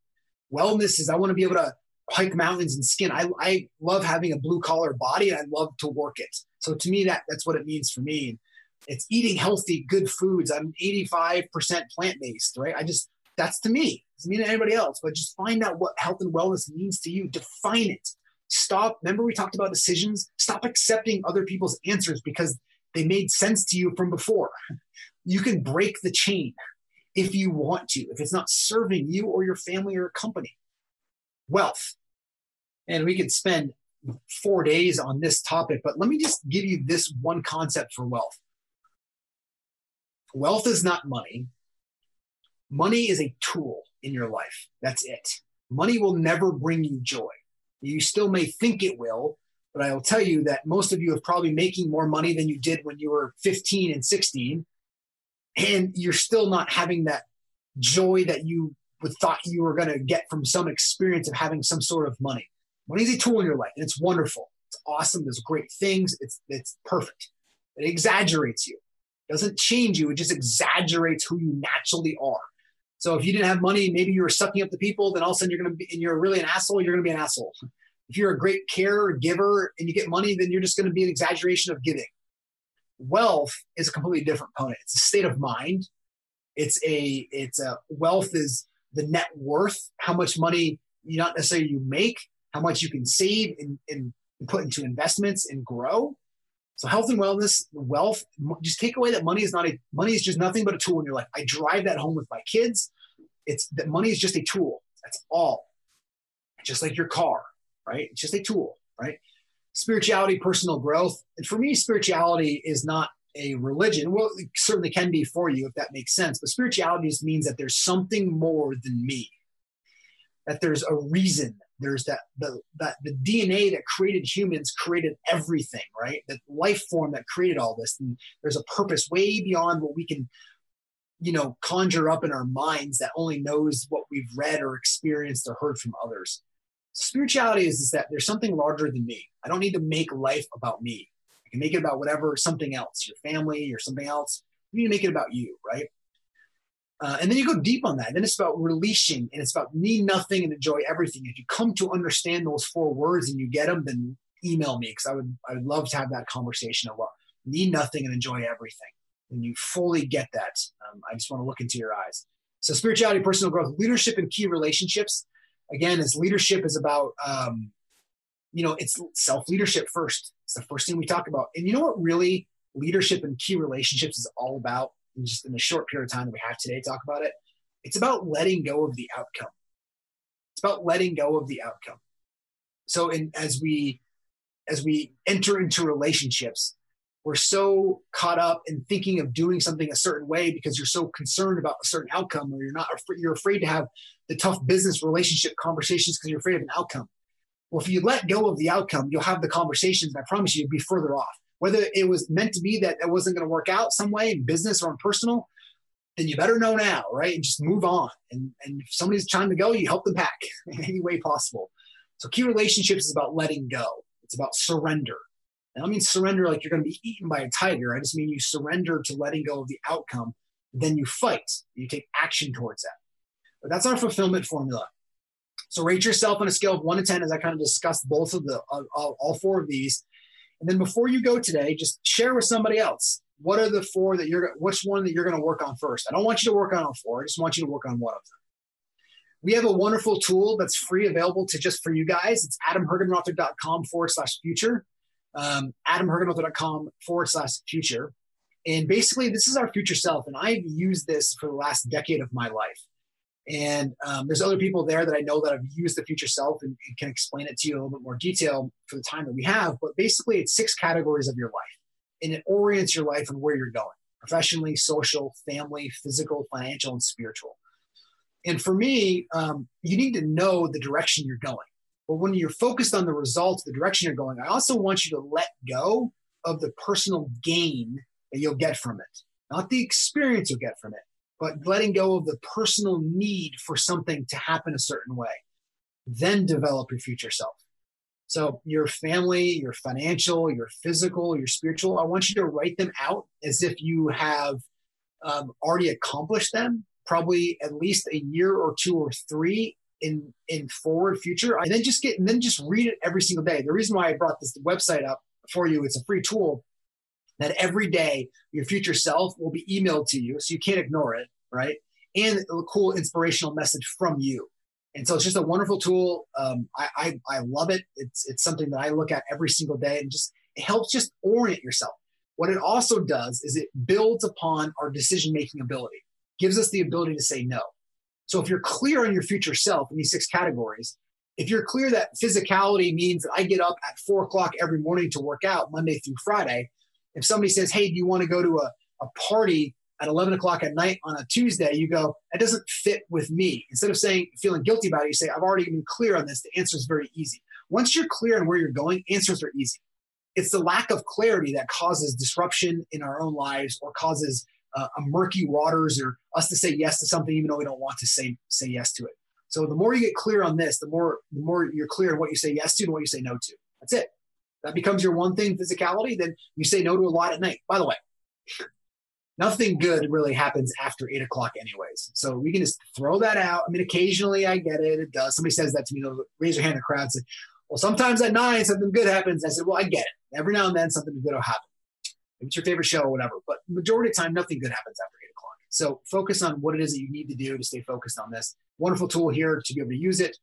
Wellness is I want to be able to hike mountains and skin. I, I love having a blue collar body and I love to work it. So to me, that that's what it means for me. It's eating healthy, good foods. I'm 85% plant based, right? I just that's to me. It Doesn't mean to anybody else, but just find out what health and wellness means to you. Define it. Stop. Remember, we talked about decisions. Stop accepting other people's answers because they made sense to you from before. You can break the chain if you want to, if it's not serving you or your family or company. Wealth. And we could spend four days on this topic, but let me just give you this one concept for wealth. Wealth is not money. Money is a tool in your life. That's it. Money will never bring you joy. You still may think it will, but I will tell you that most of you are probably making more money than you did when you were 15 and 16. And you're still not having that joy that you thought you were going to get from some experience of having some sort of money. Money is a tool in your life, and it's wonderful. It's awesome. There's great things. It's it's perfect. It exaggerates you. It doesn't change you. It just exaggerates who you naturally are. So if you didn't have money, maybe you were sucking up the people, then all of a sudden you're going to be, and you're really an asshole, you're going to be an asshole. If you're a great carer, giver, and you get money, then you're just going to be an exaggeration of giving. Wealth is a completely different component. It's a state of mind. It's a, it's a wealth is the net worth, how much money you not necessarily you make, how much you can save and, and put into investments and grow. So health and wellness, wealth, just take away that money is not a money is just nothing but a tool in your life. I drive that home with my kids. It's that money is just a tool. That's all. Just like your car, right? It's just a tool, right? Spirituality, personal growth. And for me, spirituality is not a religion. Well, it certainly can be for you if that makes sense. But spirituality just means that there's something more than me. That there's a reason. There's that the that the DNA that created humans created everything, right? That life form that created all this. And there's a purpose way beyond what we can, you know, conjure up in our minds that only knows what we've read or experienced or heard from others. Spirituality is, is that there's something larger than me. I don't need to make life about me can make it about whatever, something else, your family or something else. You need to make it about you, right? Uh, and then you go deep on that. Then it's about releasing and it's about need nothing and enjoy everything. If you come to understand those four words and you get them, then email me because I would I would love to have that conversation of what need nothing and enjoy everything. And you fully get that. Um, I just want to look into your eyes. So spirituality, personal growth, leadership, and key relationships. Again, as leadership is about um, you know, it's self leadership first. It's the first thing we talk about. And you know what really leadership and key relationships is all about? And just in the short period of time that we have today, to talk about it. It's about letting go of the outcome. It's about letting go of the outcome. So, in as we as we enter into relationships, we're so caught up in thinking of doing something a certain way because you're so concerned about a certain outcome, or you're not you're afraid to have the tough business relationship conversations because you're afraid of an outcome. Well, if you let go of the outcome, you'll have the conversations. I promise you, you'll be further off. Whether it was meant to be that it wasn't going to work out some way in business or in personal, then you better know now, right? And just move on. And, and if somebody's trying to go, you help them pack in any way possible. So key relationships is about letting go. It's about surrender. And I don't mean surrender like you're going to be eaten by a tiger. I just mean you surrender to letting go of the outcome. Then you fight. You take action towards that. But that's our fulfillment formula. So rate yourself on a scale of one to 10 as I kind of discussed both of the, uh, all four of these. And then before you go today, just share with somebody else. What are the four that you're, which one that you're going to work on first? I don't want you to work on all four. I just want you to work on one of them. We have a wonderful tool that's free available to just for you guys. It's adamhergenrother.com forward slash future. Um, adamhergenrother.com forward slash future. And basically, this is our future self. And I've used this for the last decade of my life. And um, there's other people there that I know that have used the future self and, and, can explain it to you a little bit more detail for the time that we have. But basically, it's six categories of your life, and it orients your life and where you're going professionally, social, family, physical, financial, and spiritual. And for me, um, you need to know the direction you're going. But when you're focused on the results, the direction you're going, I also want you to let go of the personal gain that you'll get from it, not the experience you'll get from it but letting go of the personal need for something to happen a certain way. Then develop your future self. So, your family, your financial, your physical, your spiritual, I want you to write them out as if you have um, already accomplished them, probably at least a year or two or three in in forward future. And then just get and then just read it every single day. The reason why I brought this website up for you, it's a free tool that every day your future self will be emailed to you, so you can't ignore it, right? And a cool inspirational message from you. And so it's just a wonderful tool. Um, I, I, I love it. It's it's something that I look at every single day, and just it helps just orient yourself. What it also does is it builds upon our decision making ability, gives us the ability to say no. So if you're clear on your future self in these six categories, if you're clear that physicality means that I get up at four o'clock every morning to work out Monday through Friday, if somebody says, Hey, do you want to go to a, a party at 11 o'clock at night on a Tuesday? You go, That doesn't fit with me. Instead of saying, feeling guilty about it, you say, I've already been clear on this. The answer is very easy. Once you're clear on where you're going, answers are easy. It's the lack of clarity that causes disruption in our own lives or causes uh, a murky waters or us to say yes to something even though we don't want to say say yes to it. So the more you get clear on this, the more the more you're clear on what you say yes to and what you say no to. That's it that becomes your one thing physicality, then you say no to a lot at night. By the way, nothing good really happens after eight o'clock, anyways. So we can just throw that out. I mean, occasionally I get it. It does. Somebody says that to me, they'll raise their hand in the crowd and say, Well, sometimes at nine something good happens. I said, Well, I get it. Every now and then something good will happen. Maybe it's your favorite show or whatever. But majority of time, nothing good happens after eight o'clock. So focus on what it is that you need to do to stay focused on this. Wonderful tool here to be able to use it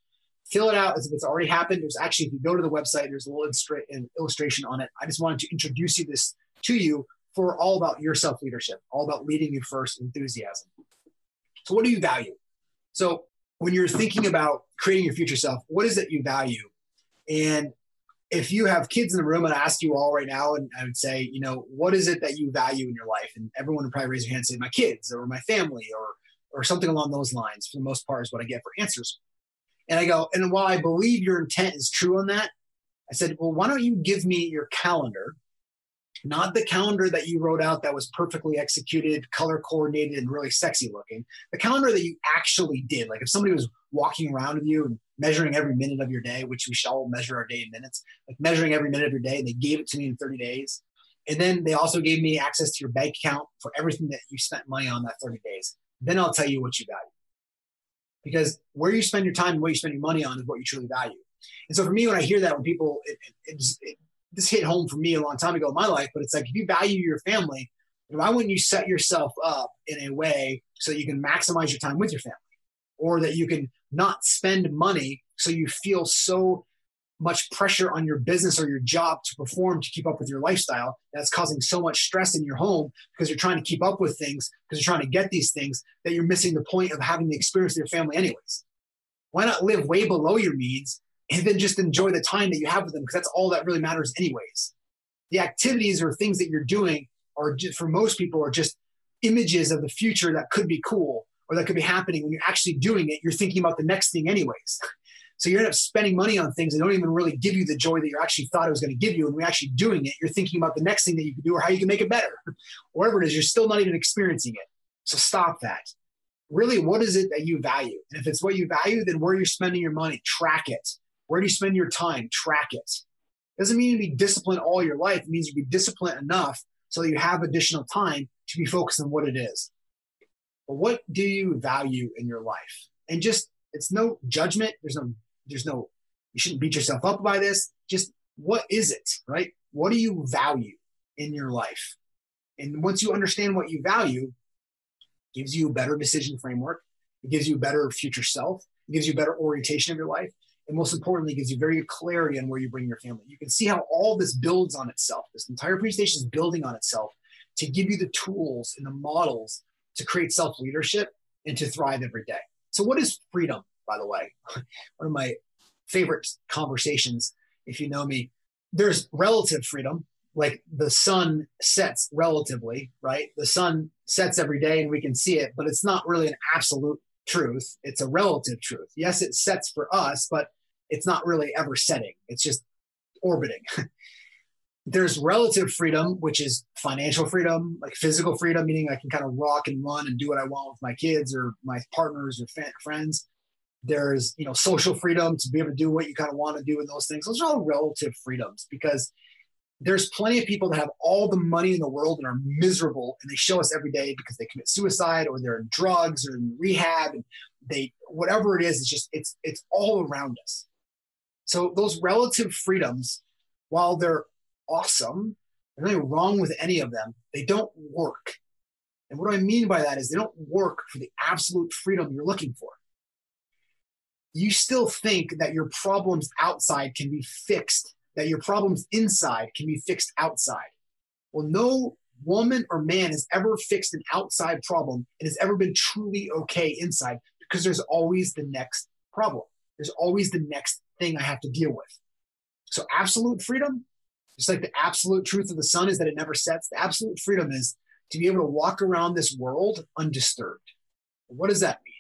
fill it out as if it's already happened. There's actually, if you go to the website, there's a little illustration on it. I just wanted to introduce you this to you for all about your self leadership, all about leading you first, enthusiasm. So, what do you value? So, when you're thinking about creating your future self, what is it you value? And if you have kids in the room and I ask you all right now, and I would say, you know, what is it that you value in your life? And everyone would probably raise their hand and say, my kids or my family or or something along those lines. For the most part, is what I get for answers. And I go, and while I believe your intent is true on that, I said, well, why don't you give me your calendar not the calendar that you wrote out that was perfectly executed, color coordinated, and really sexy looking. The calendar that you actually did. Like if somebody was walking around with you and measuring every minute of your day, which we shall measure our day in minutes, like measuring every minute of your day, and they gave it to me in 30 days. And then they also gave me access to your bank account for everything that you spent money on that 30 days. Then I'll tell you what you value. Because where you spend your time and what you spend your money on is what you truly value. And so for me, when I hear that, when people, it, it, it, this hit home for me a long time ago in my life, but it's like if you value your family, why wouldn't you set yourself up in a way so you can maximize your time with your family? Or that you can not spend money so you feel so much pressure on your business or your job to perform to keep up with your lifestyle that's causing so much stress in your home because you're trying to keep up with things because you're trying to get these things that you're missing the point of having the experience with your family anyways? Why not live way below your needs and then just enjoy the time that you have with them because that's all that really matters anyways. The activities or things that you're doing are just, for most people are just images of the future that could be cool or that could be happening. When you're actually doing it you're thinking about the next thing anyways. So you end up spending money on things that don't even really give you the joy that you actually thought it was going to give you. And when you're actually doing it you're thinking about the next thing that you can do or how you can make it better. Whatever it is you're still not even experiencing it. So stop that. Really what is it that you value? And if it's what you value then where you're spending your money track it where do you spend your time? Track it. Doesn't mean you be disciplined all your life. It means you be disciplined enough so that you have additional time to be focused on what it is. But what do you value in your life? And just it's no judgment. There's no there's no you shouldn't beat yourself up by this. Just what is it, right? What do you value in your life? And once you understand what you value, gives you a better decision framework. It gives you a better future self. It gives you a better orientation of your life and most importantly, gives you very good clarity on where you bring your family. You can see how all this builds on itself. This entire presentation is building on itself to give you the tools and the models to create self leadership and to thrive every day. So, what is freedom, by the way? One of my favorite conversations, if you know me, there's relative freedom, like the sun sets relatively, right? The sun sets every day and we can see it, but it's not really an absolute truth. It's a relative truth. Yes, it sets for us, but it's not really ever setting. It's just orbiting. There's relative freedom, which is financial freedom, like physical freedom, meaning I can kind of rock and run and do what I want with my kids or my partners or fa- friends. There's, you know, social freedom to be able to do what you kind of want to do in those things. Those are all relative freedoms because there's plenty of people that have all the money in the world and are miserable and they show us every day because they commit suicide or they're in drugs or in rehab and they whatever it is it's just it's it's all around us so those relative freedoms while they're awesome there's nothing wrong with any of them they don't work and what i mean by that is they don't work for the absolute freedom you're looking for you still think that your problems outside can be fixed that your problems inside can be fixed outside. Well, no woman or man has ever fixed an outside problem and has ever been truly okay inside because there's always the next problem. There's always the next thing I have to deal with. So, absolute freedom, just like the absolute truth of the sun is that it never sets, the absolute freedom is to be able to walk around this world undisturbed. What does that mean?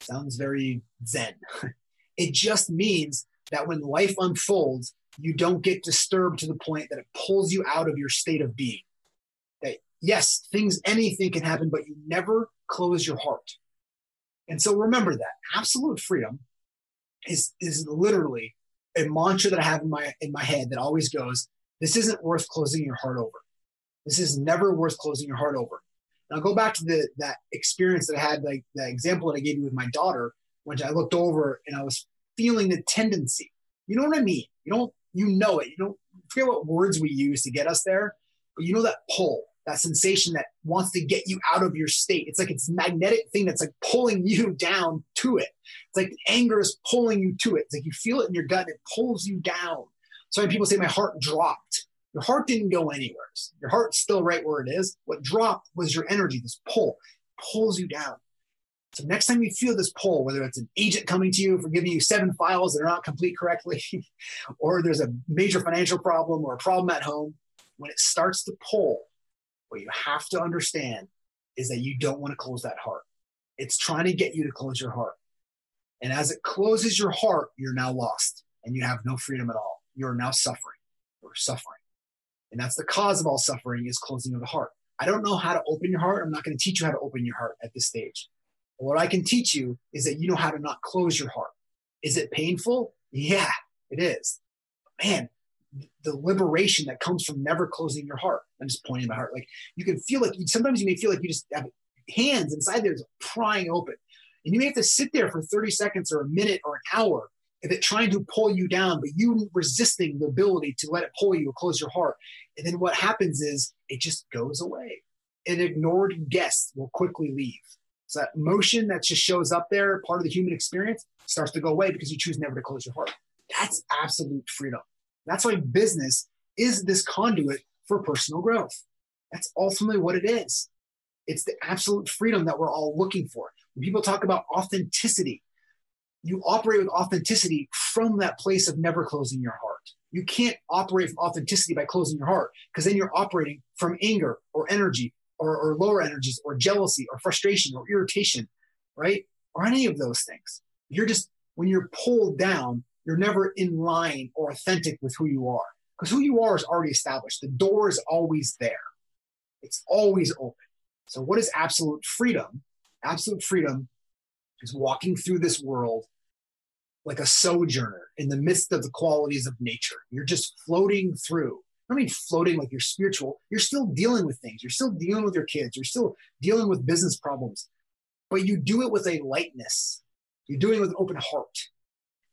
Sounds very zen. it just means that when life unfolds, you don't get disturbed to the point that it pulls you out of your state of being. That yes, things, anything can happen, but you never close your heart. And so remember that absolute freedom is is literally a mantra that I have in my in my head that always goes, this isn't worth closing your heart over. This is never worth closing your heart over. And I'll go back to the that experience that I had, like the example that I gave you with my daughter, which I looked over and I was feeling the tendency. You know what I mean? You don't you know it. You don't forget what words we use to get us there, but you know that pull. That sensation that wants to get you out of your state. It's like it's magnetic thing that's like pulling you down to it. It's like anger is pulling you to it. It's like you feel it in your gut it pulls you down. So when people say my heart dropped, your heart didn't go anywhere. Your heart's still right where it is. What dropped was your energy, this pull, pulls you down. So next time you feel this pull, whether it's an agent coming to you for giving you seven files that are not complete correctly, or there's a major financial problem or a problem at home, when it starts to pull, what you have to understand is that you don't want to close that heart. It's trying to get you to close your heart. And as it closes your heart, you're now lost and you have no freedom at all. You're now suffering. You're suffering. And that's the cause of all suffering is closing of the heart. I don't know how to open your heart. I'm not going to teach you how to open your heart at this stage. But what I can teach you is that you know how to not close your heart. Is it painful? Yeah, it is. But man, the liberation that comes from never closing your heart. I'm just pointing my heart. Like you can feel like sometimes you may feel like you just have hands inside there prying open. And you may have to sit there for 30 seconds or a minute or an hour if it trying to pull you down, but you resisting the ability to let it pull you or close your heart. And then what happens is it just goes away. An ignored guest will quickly leave. So that motion that just shows up there, part of the human experience, starts to go away because you choose never to close your heart. That's absolute freedom. That's why business is this conduit for personal growth. That's ultimately what it is. It's the absolute freedom that we're all looking for. When people talk about authenticity, you operate with authenticity from that place of never closing your heart. You can't operate from authenticity by closing your heart because then you're operating from anger or energy or, or lower energies or jealousy or frustration or irritation, right? Or any of those things. You're just, when you're pulled down, you're never in line or authentic with who you are because who you are is already established. The door is always there, it's always open. So, what is absolute freedom? Absolute freedom is walking through this world like a sojourner in the midst of the qualities of nature. You're just floating through. I mean floating like you're spiritual. You're still dealing with things. You're still dealing with your kids. You're still dealing with business problems. But you do it with a lightness. You're doing it with an open heart.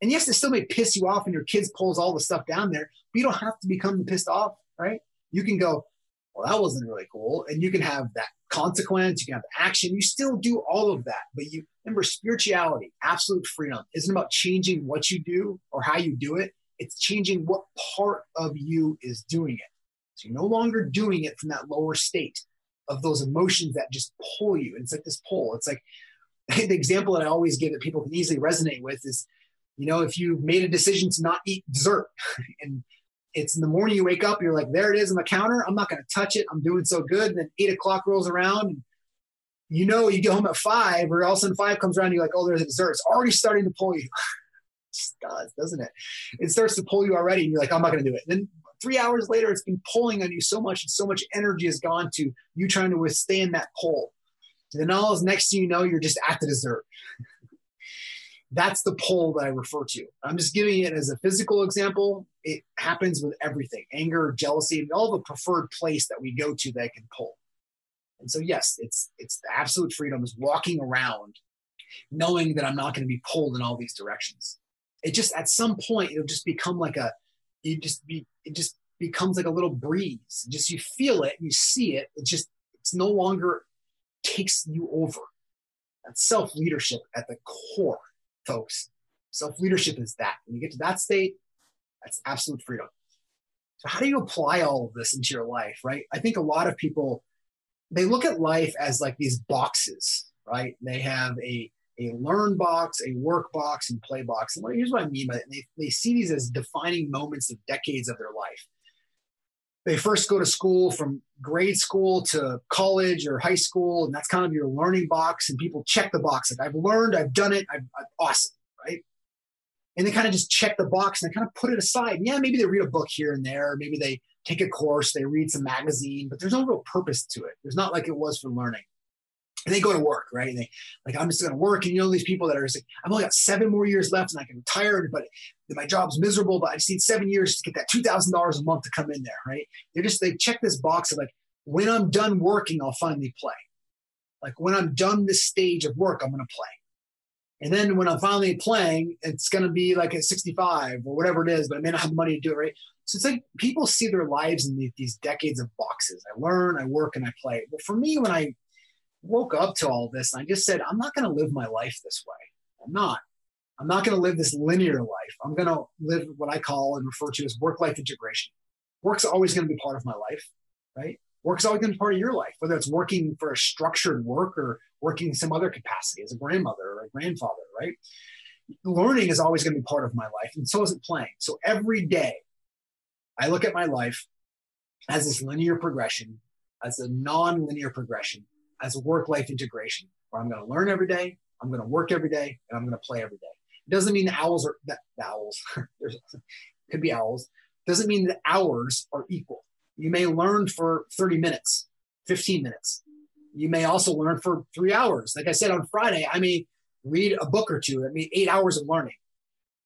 And yes, it still may piss you off and your kids pulls all the stuff down there, but you don't have to become pissed off, right? You can go, well, that wasn't really cool. And you can have that consequence, you can have action. You still do all of that. But you remember spirituality, absolute freedom isn't about changing what you do or how you do it. It's changing what part of you is doing it. So you're no longer doing it from that lower state of those emotions that just pull you. And it's like this pull. It's like the example that I always give that people can easily resonate with is you know, if you made a decision to not eat dessert and it's in the morning you wake up, you're like, there it is on the counter. I'm not going to touch it. I'm doing so good. And then eight o'clock rolls around you know, you get home at five or all of a sudden five comes around. you're like, oh, there's a dessert. It's already starting to pull you. it does, doesn't it? It starts to pull you already. And you're like, I'm not going to do it. And then three hours later, it's been pulling on you so much and so much energy has gone to you trying to withstand that pull. And then all is next thing you know, you're just at the dessert. That's the pull that I refer to. I'm just giving it as a physical example. It happens with everything anger, jealousy, and all the preferred place that we go to that can pull. And so, yes, it's it's the absolute freedom is walking around knowing that I'm not going to be pulled in all these directions. It just at some point it'll just become like a you just be it just becomes like a little breeze. Just you feel it, you see it. It just it's no longer takes you over. That's self leadership at the core folks. Self leadership is that. When you get to that state, that's absolute freedom. So, how do you apply all of this into your life, right? I think a lot of people they look at life as like these boxes, right? They have a a learn box, a work box, and play box. And here's what I mean by it. They, they see these as defining moments of decades of their life. They first go to school from grade school to college or high school, and that's kind of your learning box. And people check the box like I've learned, I've done it, I've, I'm awesome, right? And they kind of just check the box and they kind of put it aside. And yeah, maybe they read a book here and there, maybe they take a course, they read some magazine, but there's no real purpose to it. There's not like it was for learning. And they go to work, right? And they like, I'm just going to work. And you know, these people that are like, I've only got seven more years left and I can retire, but my job's miserable, but I just need seven years to get that $2,000 a month to come in there, right? They're just, they check this box of like, when I'm done working, I'll finally play. Like when I'm done this stage of work, I'm going to play. And then when I'm finally playing, it's going to be like at 65 or whatever it is, but I may not have the money to do it, right? So it's like people see their lives in these decades of boxes. I learn, I work, and I play. But for me, when I woke up to all this, and I just said, I'm not going to live my life this way. I'm not. I'm not going to live this linear life. I'm going to live what I call and refer to as work life integration. Work's always going to be part of my life, right? Work's always going to be part of your life, whether it's working for a structured work or working in some other capacity as a grandmother or a grandfather, right? Learning is always going to be part of my life, and so is it playing. So every day, I look at my life as this linear progression, as a non linear progression, as a work life integration, where I'm going to learn every day, I'm going to work every day, and I'm going to play every day. It doesn't mean the owls are that the owls. could be owls. Doesn't mean the hours are equal. You may learn for 30 minutes, 15 minutes. You may also learn for three hours. Like I said on Friday, I may read a book or two. I mean, eight hours of learning.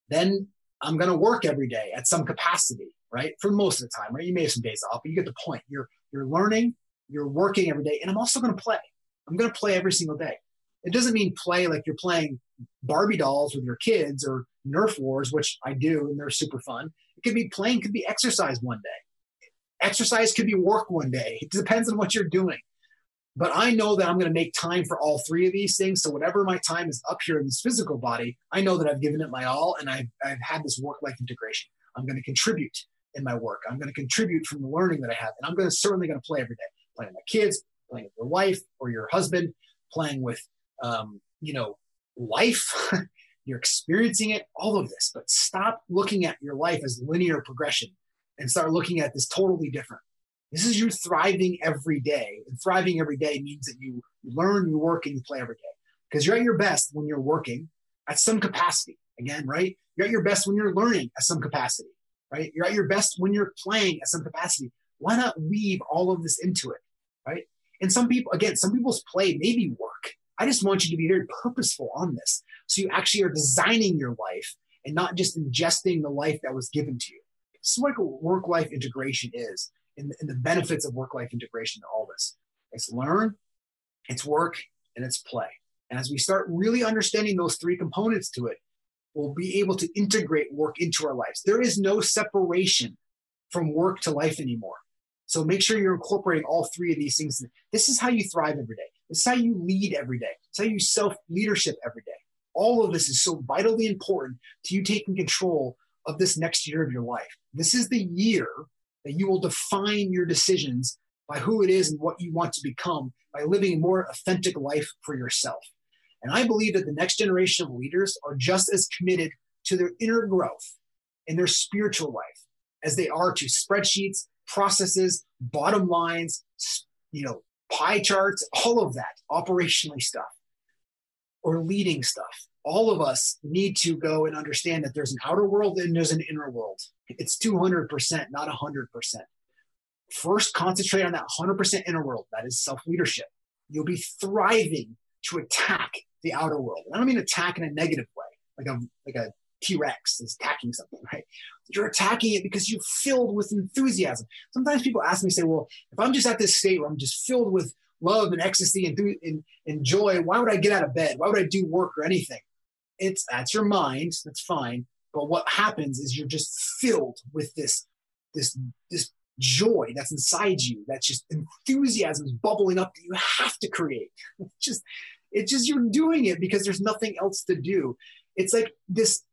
Then I'm going to work every day at some capacity, right? For most of the time, right? You may have some days off, but you get the point. You're you're learning, you're working every day, and I'm also going to play. I'm going to play every single day. It doesn't mean play like you're playing Barbie dolls with your kids or Nerf wars, which I do, and they're super fun. It could be playing, could be exercise one day. Exercise could be work one day. It depends on what you're doing. But I know that I'm going to make time for all three of these things. So whatever my time is up here in this physical body, I know that I've given it my all and I've, I've had this work life integration. I'm going to contribute in my work. I'm going to contribute from the learning that I have. And I'm going to certainly going to play every day, playing with kids, playing with your wife or your husband, playing with, um, you know, life. You're experiencing it, all of this. But stop looking at your life as linear progression and start looking at this totally different. This is you thriving every day. And thriving every day means that you learn, you work, and you play every day. Because you're at your best when you're working at some capacity. Again, right? You're at your best when you're learning at some capacity, right? You're at your best when you're playing at some capacity. Why not weave all of this into it, right? And some people, again, some people's play maybe work. I just want you to be very purposeful on this. So you actually are designing your life and not just ingesting the life that was given to you. This is what work life integration is and, and the benefits of work life integration to all this. It's learn, it's work, and it's play. And as we start really understanding those three components to it, we'll be able to integrate work into our lives. There is no separation from work to life anymore. So make sure you're incorporating all three of these things. This is how you thrive every day. This is how you lead every day. It's how you self leadership every day. All of this is so vitally important to you taking control of this next year of your life. This is the year that you will define your decisions by who it is and what you want to become by living a more authentic life for yourself. And I believe that the next generation of leaders are just as committed to their inner growth and their spiritual life as they are to spreadsheets, processes, bottom lines, you know, pie charts, all of that operationally stuff or leading stuff all of us need to go and understand that there's an outer world and there's an inner world. It's 200%, not 100%. First, concentrate on that 100% inner world. That is self leadership. You'll be thriving to attack the outer world. I don't mean attack in a negative way, like a like a T-Rex is attacking something, right? You're attacking it because you're filled with enthusiasm. Sometimes people ask me, say, well, if I'm just at this state where I'm just filled with love and ecstasy and, and, and joy, why would I get out of bed? Why would I do work or anything? it's that's your mind that's fine but what happens is you're just filled with this this this joy that's inside you that's just enthusiasm is bubbling up that you have to create it's just it's just you're doing it because there's nothing else to do it's like this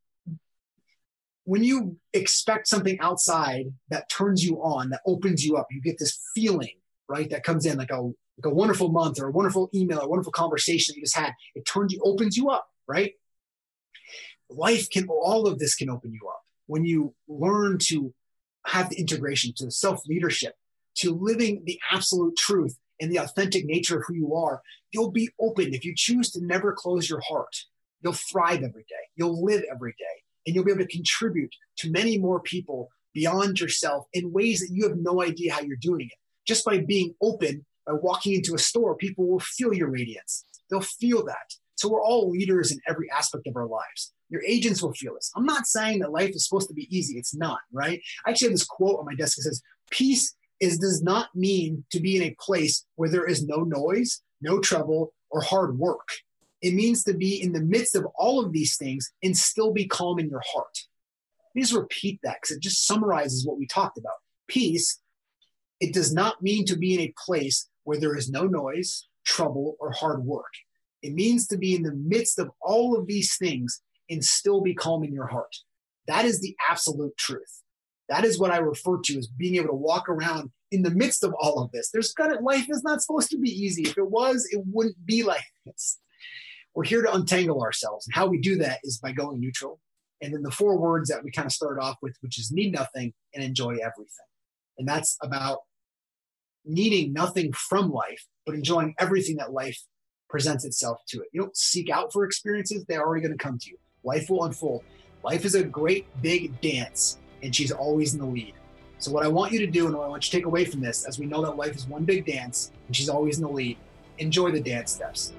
when you expect something outside that turns you on that opens you up you get this feeling right that comes in like a like a wonderful month or a wonderful email or a wonderful conversation that you just had it turns you opens you up right? Life can all of this can open you up when you learn to have the integration to self leadership to living the absolute truth and the authentic nature of who you are. You'll be open. If you choose to never close your heart you'll thrive every day. You'll live every day and you'll be able to contribute to many more people beyond yourself in ways that you have no idea how you're doing it just by being open by walking into a store people will feel your radiance they'll feel that so we're all leaders in every aspect of our lives your agents will feel this. I'm not saying that life is supposed to be easy. It's not, right? I actually have this quote on my desk that says, Peace is does not mean to be in a place where there is no noise, no trouble, or hard work. It means to be in the midst of all of these things and still be calm in your heart. Let me just repeat that because it just summarizes what we talked about. Peace, it does not mean to be in a place where there is no noise, trouble, or hard work. It means to be in the midst of all of these things and still be calm in your heart. That is the absolute truth. That is what I refer to as being able to walk around in the midst of all of this. There's gonna life is not supposed to be easy. If it was, it wouldn't be like this. We're here to untangle ourselves. And how we do that is by going neutral. And then the four words that we kind of start off with, which is need nothing and enjoy everything. And that's about needing nothing from life, but enjoying everything that life presents itself to it. You don't seek out for experiences, they're already going to come to you. Life will unfold. Life is a great big dance, and she's always in the lead. So, what I want you to do, and what I want you to take away from this, as we know that life is one big dance, and she's always in the lead, enjoy the dance steps.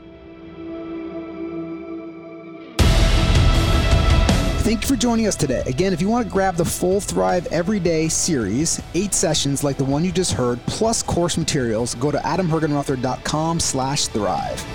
Thank you for joining us today. Again, if you want to grab the full Thrive Everyday series, eight sessions like the one you just heard, plus course materials, go to adamhergenrother.com slash thrive.